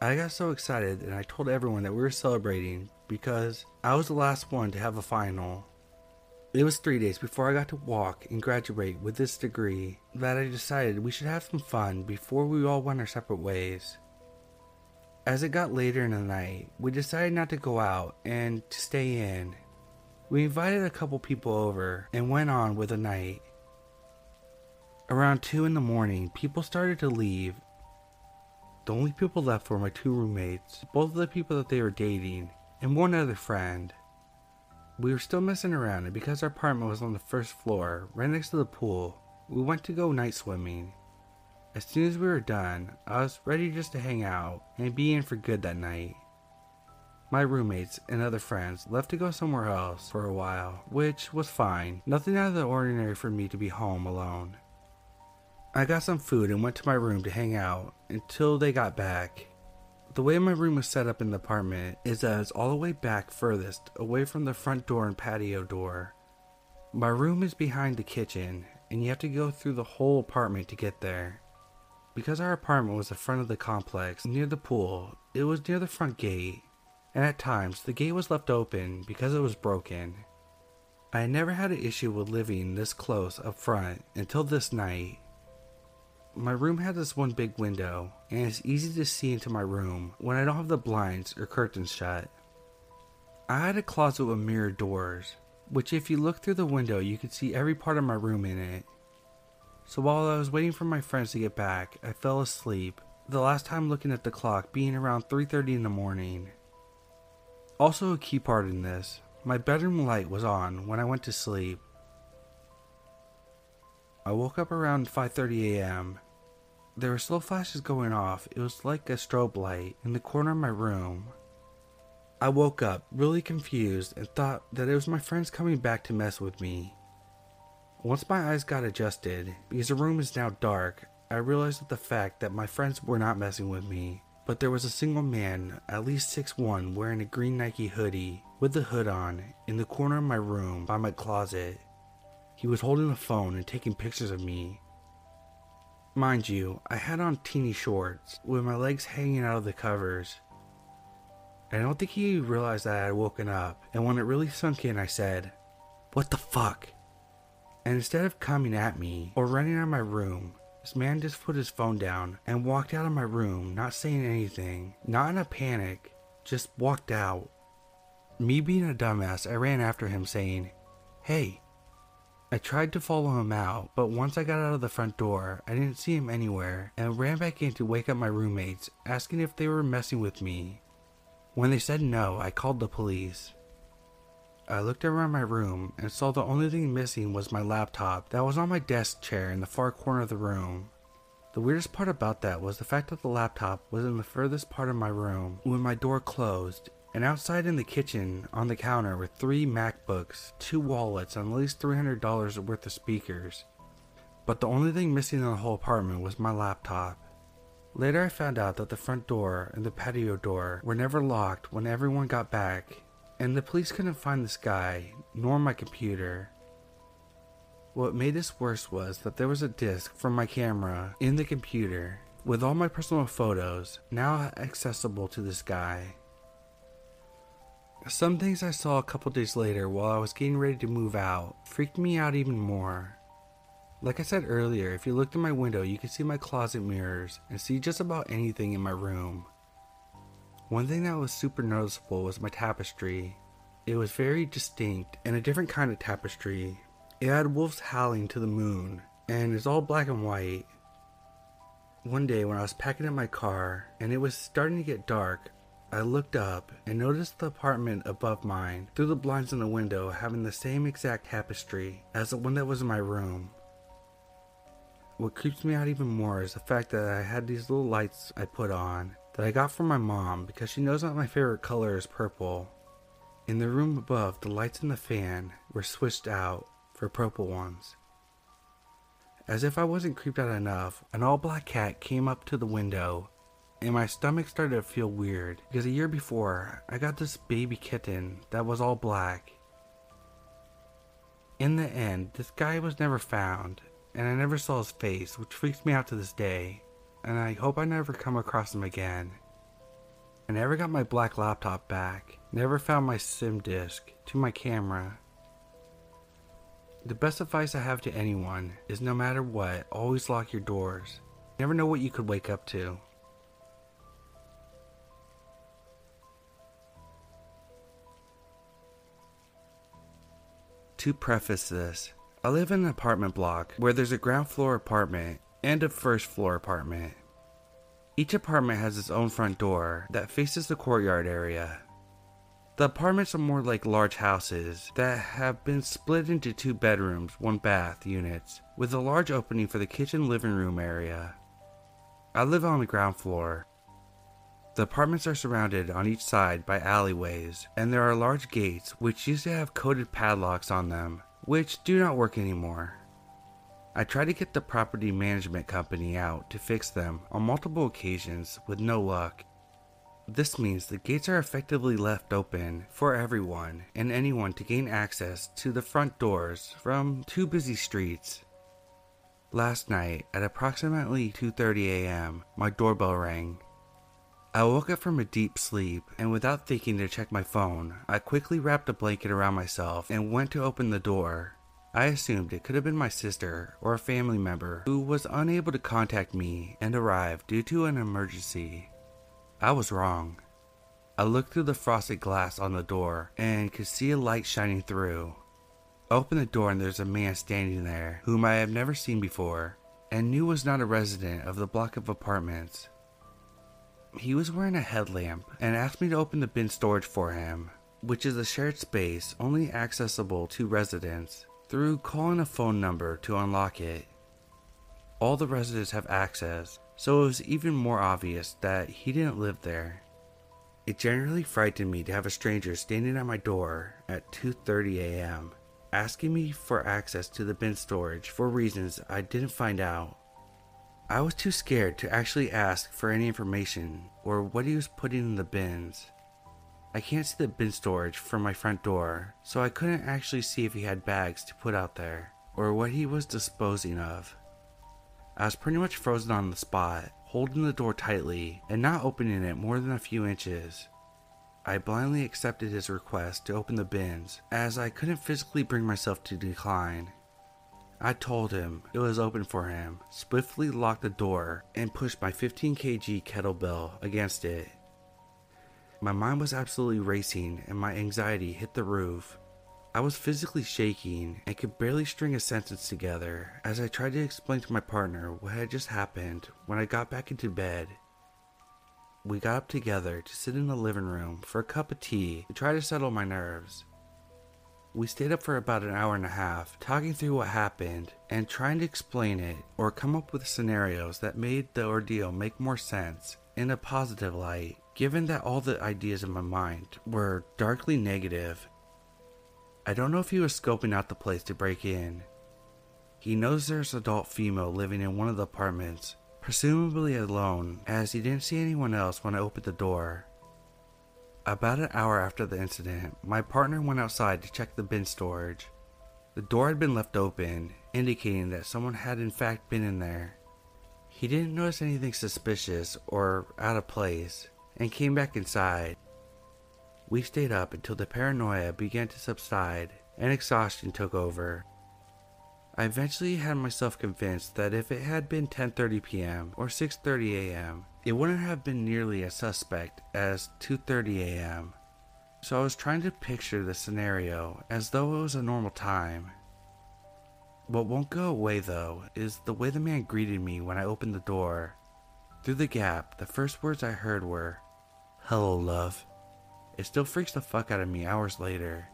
S1: I got so excited and I told everyone that we were celebrating because I was the last one to have a final. It was three days before I got to walk and graduate with this degree that I decided we should have some fun before we all went our separate ways. As it got later in the night, we decided not to go out and to stay in. We invited a couple people over and went on with the night. Around 2 in the morning, people started to leave. The only people left were my two roommates, both of the people that they were dating, and one other friend. We were still messing around, and because our apartment was on the first floor, right next to the pool, we went to go night swimming. As soon as we were done, I was ready just to hang out and be in for good that night. My roommates and other friends left to go somewhere else for a while, which was fine. Nothing out of the ordinary for me to be home alone. I got some food and went to my room to hang out until they got back. The way my room was set up in the apartment is that it's all the way back furthest, away from the front door and patio door. My room is behind the kitchen, and you have to go through the whole apartment to get there. Because our apartment was the front of the complex, near the pool, it was near the front gate, and at times the gate was left open because it was broken. I never had an issue with living this close up front until this night. My room had this one big window, and it's easy to see into my room when I don't have the blinds or curtains shut. I had a closet with mirrored doors, which, if you look through the window, you could see every part of my room in it. So while I was waiting for my friends to get back, I fell asleep, the last time looking at the clock being around 3:30 in the morning. Also a key part in this, my bedroom light was on when I went to sleep, I woke up around 5:30 a.m. There were slow flashes going off. It was like a strobe light in the corner of my room. I woke up really confused and thought that it was my friends coming back to mess with me. Once my eyes got adjusted, because the room is now dark, I realized that the fact that my friends were not messing with me. But there was a single man, at least 6'1, wearing a green Nike hoodie with the hood on, in the corner of my room by my closet. He was holding a phone and taking pictures of me. Mind you, I had on teeny shorts, with my legs hanging out of the covers. I don't think he realized that I had woken up, and when it really sunk in, I said, What the fuck? And instead of coming at me or running out of my room, this man just put his phone down and walked out of my room, not saying anything, not in a panic, just walked out. Me being a dumbass, I ran after him saying, Hey. I tried to follow him out, but once I got out of the front door, I didn't see him anywhere and ran back in to wake up my roommates, asking if they were messing with me. When they said no, I called the police. I looked around my room and saw the only thing missing was my laptop that was on my desk chair in the far corner of the room. The weirdest part about that was the fact that the laptop was in the furthest part of my room when my door closed, and outside in the kitchen on the counter were three MacBooks, two wallets, and at least $300 worth of speakers. But the only thing missing in the whole apartment was my laptop. Later, I found out that the front door and the patio door were never locked when everyone got back, and the police couldn't find this guy, nor my computer. What made this worse was that there was a disk from my camera in the computer with all my personal photos now accessible to this guy. Some things I saw a couple days later while I was getting ready to move out freaked me out even more. Like I said earlier, if you looked in my window, you could see my closet mirrors and see just about anything in my room. One thing that was super noticeable was my tapestry. It was very distinct and a different kind of tapestry. It had wolves howling to the moon, and it's all black and white. One day when I was packing up my car and it was starting to get dark, I looked up and noticed the apartment above mine through the blinds in the window having the same exact tapestry as the one that was in my room. What creeps me out even more is the fact that I had these little lights I put on that I got from my mom because she knows that my favorite color is purple. In the room above, the lights in the fan were switched out for purple ones. As if I wasn't creeped out enough, an all black cat came up to the window, and my stomach started to feel weird because a year before I got this baby kitten that was all black. In the end, this guy was never found, and I never saw his face, which freaks me out to this day and I hope I never come across him again. I never got my black laptop back, never found my SIM disk to my camera. The best advice I have to anyone is no matter what, always lock your doors. Never know what you could wake up to. To preface this, I live in an apartment block where there's a ground floor apartment and a first floor apartment. Each apartment has its own front door that faces the courtyard area. The apartments are more like large houses that have been split into two bedrooms, one bath units, with a large opening for the kitchen living room area. I live on the ground floor. The apartments are surrounded on each side by alleyways, and there are large gates which used to have coded padlocks on them, which do not work anymore. I tried to get the property management company out to fix them on multiple occasions with no luck. This means the gates are effectively left open for everyone and anyone to gain access to the front doors from two busy streets. Last night at approximately 2:30 a.m., my doorbell rang. I woke up from a deep sleep and without thinking to check my phone, I quickly wrapped a blanket around myself and went to open the door. I assumed it could have been my sister or a family member who was unable to contact me and arrived due to an emergency. I was wrong. I looked through the frosted glass on the door and could see a light shining through. I opened the door and there's a man standing there whom I have never seen before and knew was not a resident of the block of apartments. He was wearing a headlamp and asked me to open the bin storage for him, which is a shared space only accessible to residents through calling a phone number to unlock it. All the residents have access, so it was even more obvious that he didn't live there. It generally frightened me to have a stranger standing at my door at 2:30 a.m. asking me for access to the bin storage for reasons I didn't find out. I was too scared to actually ask for any information or what he was putting in the bins. I can't see the bin storage from my front door, so I couldn't actually see if he had bags to put out there or what he was disposing of. I was pretty much frozen on the spot, holding the door tightly and not opening it more than a few inches. I blindly accepted his request to open the bins as I couldn't physically bring myself to decline. I told him it was open for him, swiftly locked the door, and pushed my 15 kg kettlebell against it. My mind was absolutely racing and my anxiety hit the roof. I was physically shaking and could barely string a sentence together as I tried to explain to my partner what had just happened when I got back into bed. We got up together to sit in the living room for a cup of tea to try to settle my nerves. We stayed up for about an hour and a half, talking through what happened and trying to explain it or come up with scenarios that made the ordeal make more sense in a positive light given that all the ideas in my mind were darkly negative. I don't know if he was scoping out the place to break in. He knows there's an adult female living in one of the apartments, presumably alone, as he didn't see anyone else when I opened the door. About an hour after the incident, my partner went outside to check the bin storage. The door had been left open, indicating that someone had in fact been in there. He didn't notice anything suspicious or out of place and came back inside. We stayed up until the paranoia began to subside and exhaustion took over. I eventually had myself convinced that if it had been 10:30 p.m. or 6:30 a.m., it wouldn't have been nearly as suspect as 2:30 a.m. So I was trying to picture the scenario as though it was a normal time. What won't go away though is the way the man greeted me when I opened the door. Through the gap, the first words I heard were, Hello, love. It still freaks the fuck out of me hours later,